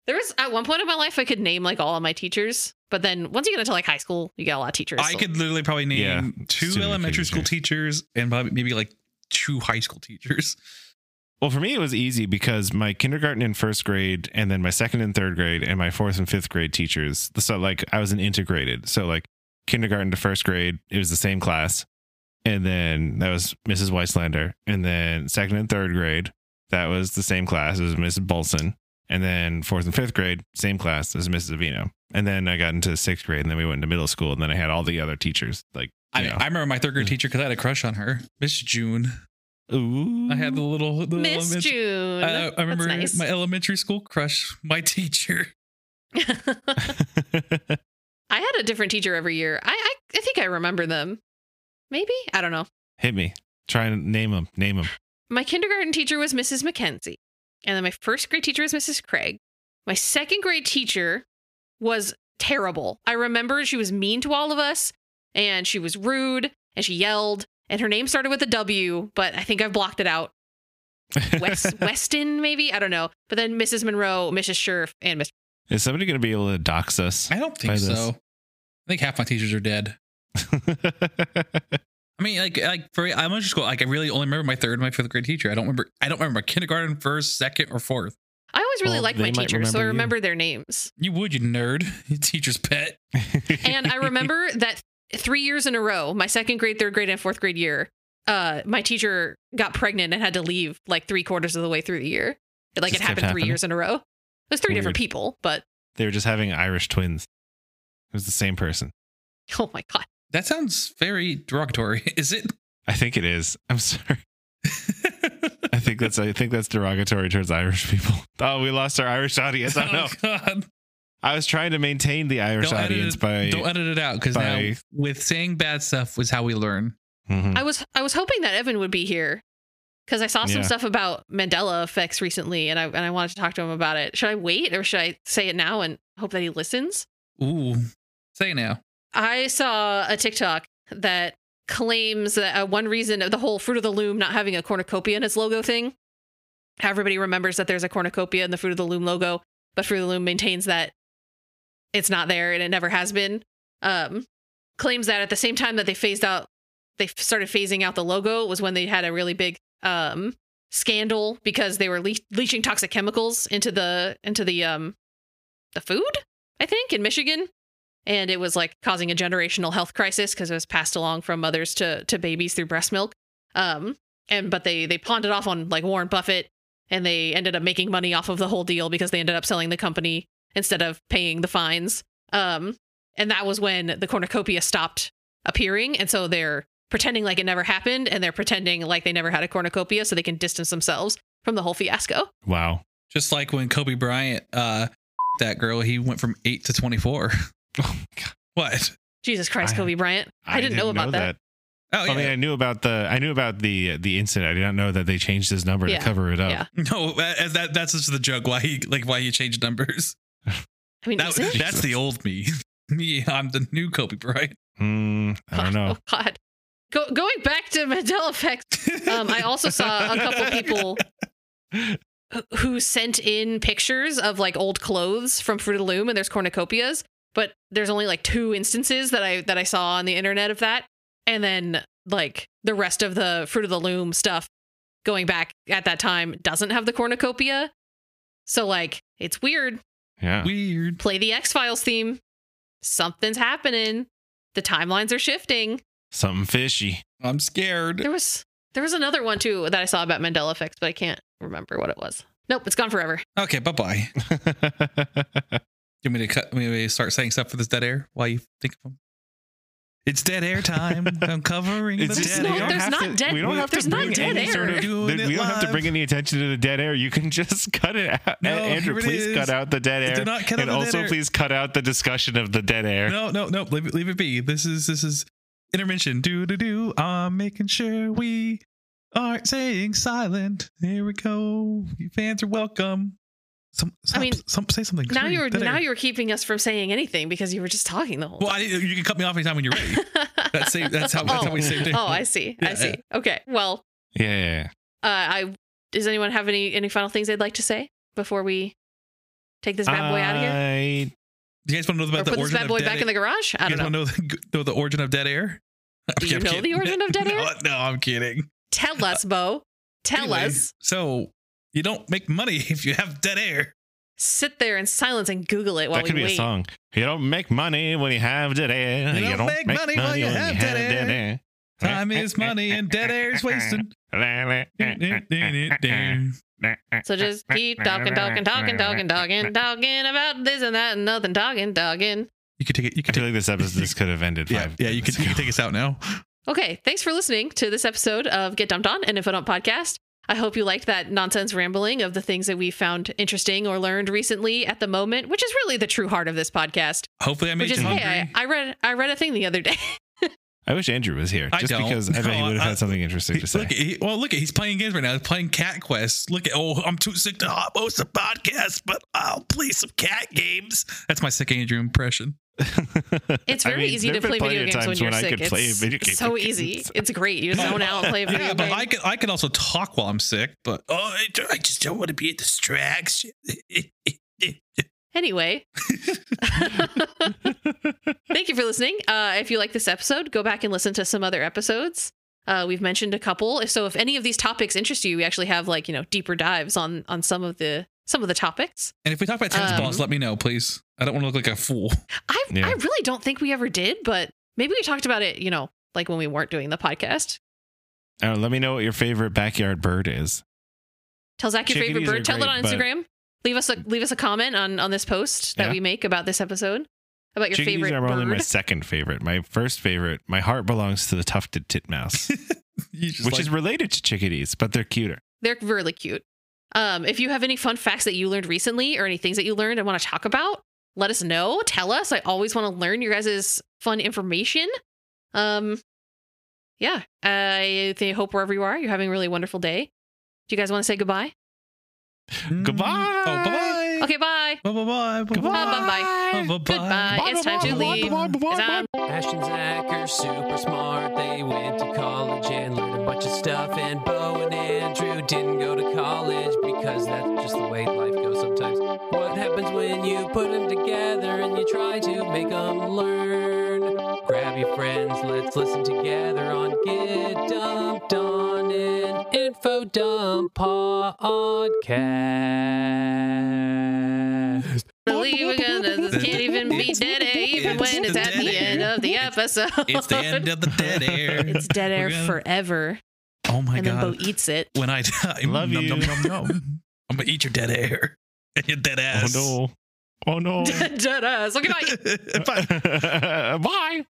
There was at one point in my life I could name like all of my teachers, but then once you get into like high school, you get a lot of teachers. I so- could literally probably name Yeah, two elementary school teachers and probably maybe like two high school teachers. well, for me, it was easy because my kindergarten and first grade, and then my second and third grade, and my fourth and fifth grade teachers. So, like, I was an integrated. So, like, kindergarten to first grade, it was the same class. And then that was Mrs. Weisslander. And then second and third grade, that was the same class as Mrs. Bolson. And then fourth and fifth grade, same class as Mrs. Avino. And then I got into sixth grade, and then we went into middle school, and then I had all the other teachers. Like, I, you know. I remember my third grade teacher because I had a crush on her, Miss June. Ooh. I had the little the Miss elementary- June. I, I remember nice. my elementary school crush, my teacher. I had a different teacher every year. I, I I think I remember them. Maybe I don't know. Hit me. Try and name them. Name them. My kindergarten teacher was Mrs. Mackenzie, and then my first grade teacher was Mrs. Craig. My second grade teacher was terrible. I remember she was mean to all of us, and she was rude, and she yelled, and her name started with a W, but I think I've blocked it out. West Weston, maybe I don't know. But then Mrs. Monroe, Mrs. Scherf, and Miss. Is somebody going to be able to dox us? I don't By think this. so. I think half my teachers are dead. I mean, like, like for elementary school, like I really only remember my third and my fifth grade teacher. I don't remember. I don't remember my kindergarten, first, second, or fourth. I always really Well, liked my they teachers, so I remember remember you. their names. You would, you nerd, you teacher's pet. And I remember that three years in a row, my second grade, third grade, and fourth grade year, uh, my teacher got pregnant and had to leave like three quarters of the way through the year. Like Just it kept happened three years in a row. It was three different people, but they were just having Irish twins. It was the same person. oh my god. That sounds very derogatory. Is it? I think it is. I'm sorry. I think that's I think that's derogatory towards Irish people. Oh, we lost our Irish audience. I know. Oh, God. I was trying to maintain the Irish Don't audience it- by. Don't edit it out because now with saying bad stuff was how we learn. Mhm. I was I was hoping that Evan would be here because I saw some Yeah. stuff about Mandela effects recently, and I and I wanted to talk to him about it. Should I wait or should I say it now and hope that he listens? Ooh, say it now. I saw a TikTok that claims that uh, one reason of the whole Fruit of the Loom not having a cornucopia in its logo thing. Everybody remembers that there's a cornucopia in the Fruit of the Loom logo, but Fruit of the Loom maintains that it's not there and it never has been. Um, claims that at the same time that they phased out, they started phasing out the logo was when they had a really big um, scandal because they were le- leaching toxic chemicals into the into the um, the food. I think in Michigan and it was like causing a generational health crisis because it was passed along from mothers to to babies through breast milk. Um, and but they they pawned it off on like Warren Buffett, and they ended up making money off of the whole deal because they ended up selling the company instead of paying the fines. Um, and that was when the cornucopia stopped appearing, and so they're pretending like it never happened, and they're pretending like they never had a cornucopia so they can distance themselves from the whole fiasco. wow. Just like when Kobe Bryant, uh, that girl, he went from eight to twenty-four. Oh, God. What? Jesus Christ, I- Kobe Bryant! I, didn't, know about that. Oh yeah. I mean, I knew about the I knew about the the incident. I did not know that they changed his number Yeah. to cover it up. Yeah. No, that, that that's just the joke. Why he like why he changed numbers. I mean, That, is it? that's the old me. Me, I'm the new Kobe Bryant. Mm, I don't know. Oh God. Go, going back to Mandela effect, um, I also saw a couple people who- who sent in pictures of like old clothes from Fruit of the Loom, and there's cornucopias. But there's only like two instances that I that I saw on the internet of that, and then like the rest of the Fruit of the Loom stuff going back at that time doesn't have the cornucopia. So like it's weird. Yeah. Weird. Play the X Files theme. Something's happening. The timelines are shifting. Something fishy. I'm scared. There was there was another one too that I saw about Mandela effects, but I can't remember what it was. Nope, it's gone forever. Okay, bye bye. You want me to cut? Want me to start saying stuff for this dead air while you think of them? It's dead air time. I'm covering It's the just- dead no- air. there's not to- dead- We don't have there's to not bring dead any air. sort of. Doing we it don't have to bring any attention to the dead air. You can just cut it out. No, Andrew, it please is. cut out the dead air. Do air, not cut out and the dead also air. please cut out the discussion of the dead air. No, no, no. Leave it, leave it be. This is this is intermission. Do do do. I'm making sure we aren't saying silent. Here we go. You fans are welcome. Some, I mean, some say something. now you're now you were keeping us from saying anything because you were just talking the whole time. Well, I, you can cut me off anytime when you're ready. That's that's how that's how we saved it. Oh, I see. I Yeah, see. Okay. Well, Yeah, yeah, yeah. uh, I does anyone have any any final things they'd like to say before we take this bad boy out of here? I- Do you guys want to know Or about the put this origin bad of boy dead back in the garage? I you don't guys know. want to know the, know the origin of dead air? Do you know the origin of dead air? No, no, I'm kidding. Tell us, Bo. Tell Anyway, us. So you don't make money if you have dead air. Sit there in silence and Google it while that could we be wait. a song. You don't make money when you have dead air. You don't make money while you when have dead air. Time is money and dead air is wasted. So just keep talking, talking, talking, talking, talking, talking about this and that and nothing, talking, talking. You could take it. You I could feel take like this episode this could have ended yeah, five. yeah. You could, you could take us out now. Okay, thanks for listening to this episode of Get Dumped On, an Info Dump podcast. I hope you liked that nonsense rambling of the things that we found interesting or learned recently at the moment, which is really the true heart of this podcast. Hopefully, I made Which is, you hungry. hey, I, I read I read a thing the other day. I wish Andrew was here, I just don't. because I bet he would have I- had something interesting He- to say. look, he, well, look, at he's playing games right now. He's playing Cat Quest. Look at, oh, I'm too sick to host a podcast, but I'll play some cat games. That's my sick Andrew impression. It's I very mean, easy to play video games when times you're when I sick. could play a It's video game so with easy. kids. It's great. You just zone out and play a video Yeah, game. but I can I can also talk while I'm sick. But oh, I, I just don't want to be a distraction. Anyway, thank you for listening. Uh, if you like this episode, go back and listen to some other episodes. Uh, we've mentioned a couple. So if any of these topics interest you, we actually have like you know deeper dives on on some of the some of the topics. and if we talk about tennis Um, balls, let me know, please. I don't want to look like a fool. I Yeah. I really don't think we ever did, but maybe we talked about it. You know, like when we weren't doing the podcast. Uh, let me know what your favorite backyard bird is. Tell Zac your favorite Chickadees are bird. Tell it on Instagram. Leave us a leave us a comment on on this post that Yeah. we make about this episode about your Chickadees favorite are only my second favorite. My first favorite, my heart belongs to the tufted titmouse, which like- is related to chickadees, but they're cuter. They're really cute. Um, if you have any fun facts that you learned recently or any things that you learned and want to talk about, let us know. Tell us. I always want to learn your guys' fun information. Um, yeah, I th- hope wherever you are, you're having a really wonderful day. Do you guys want to say goodbye? Mm. Goodbye. Oh, bye bye. Okay, bye. Bye bye bye. Goodbye. bye-bye. Bye bye. Goodbye. It's time to leave. It's on. Ash and Zac are super smart. They went to college and learned a bunch of stuff. And Bo and Andrew didn't go to college because that's just the way life goes sometimes. What happens when you put them together and you try to make them learn? Grab your friends, let's listen together on Get Dumped on an Info Dump podcast. Believe again that this can't even be dead air, even when it's at the end of the episode. It's the end of the dead air. It's dead air gonna- forever, Oh my and then Bo eats it. When I die, Love nom, you. nom, nom, nom. I'm gonna eat your dead air and your dead oh, ass. Oh no. Oh no. dead dead ass. Okay, bye. Bye. Bye.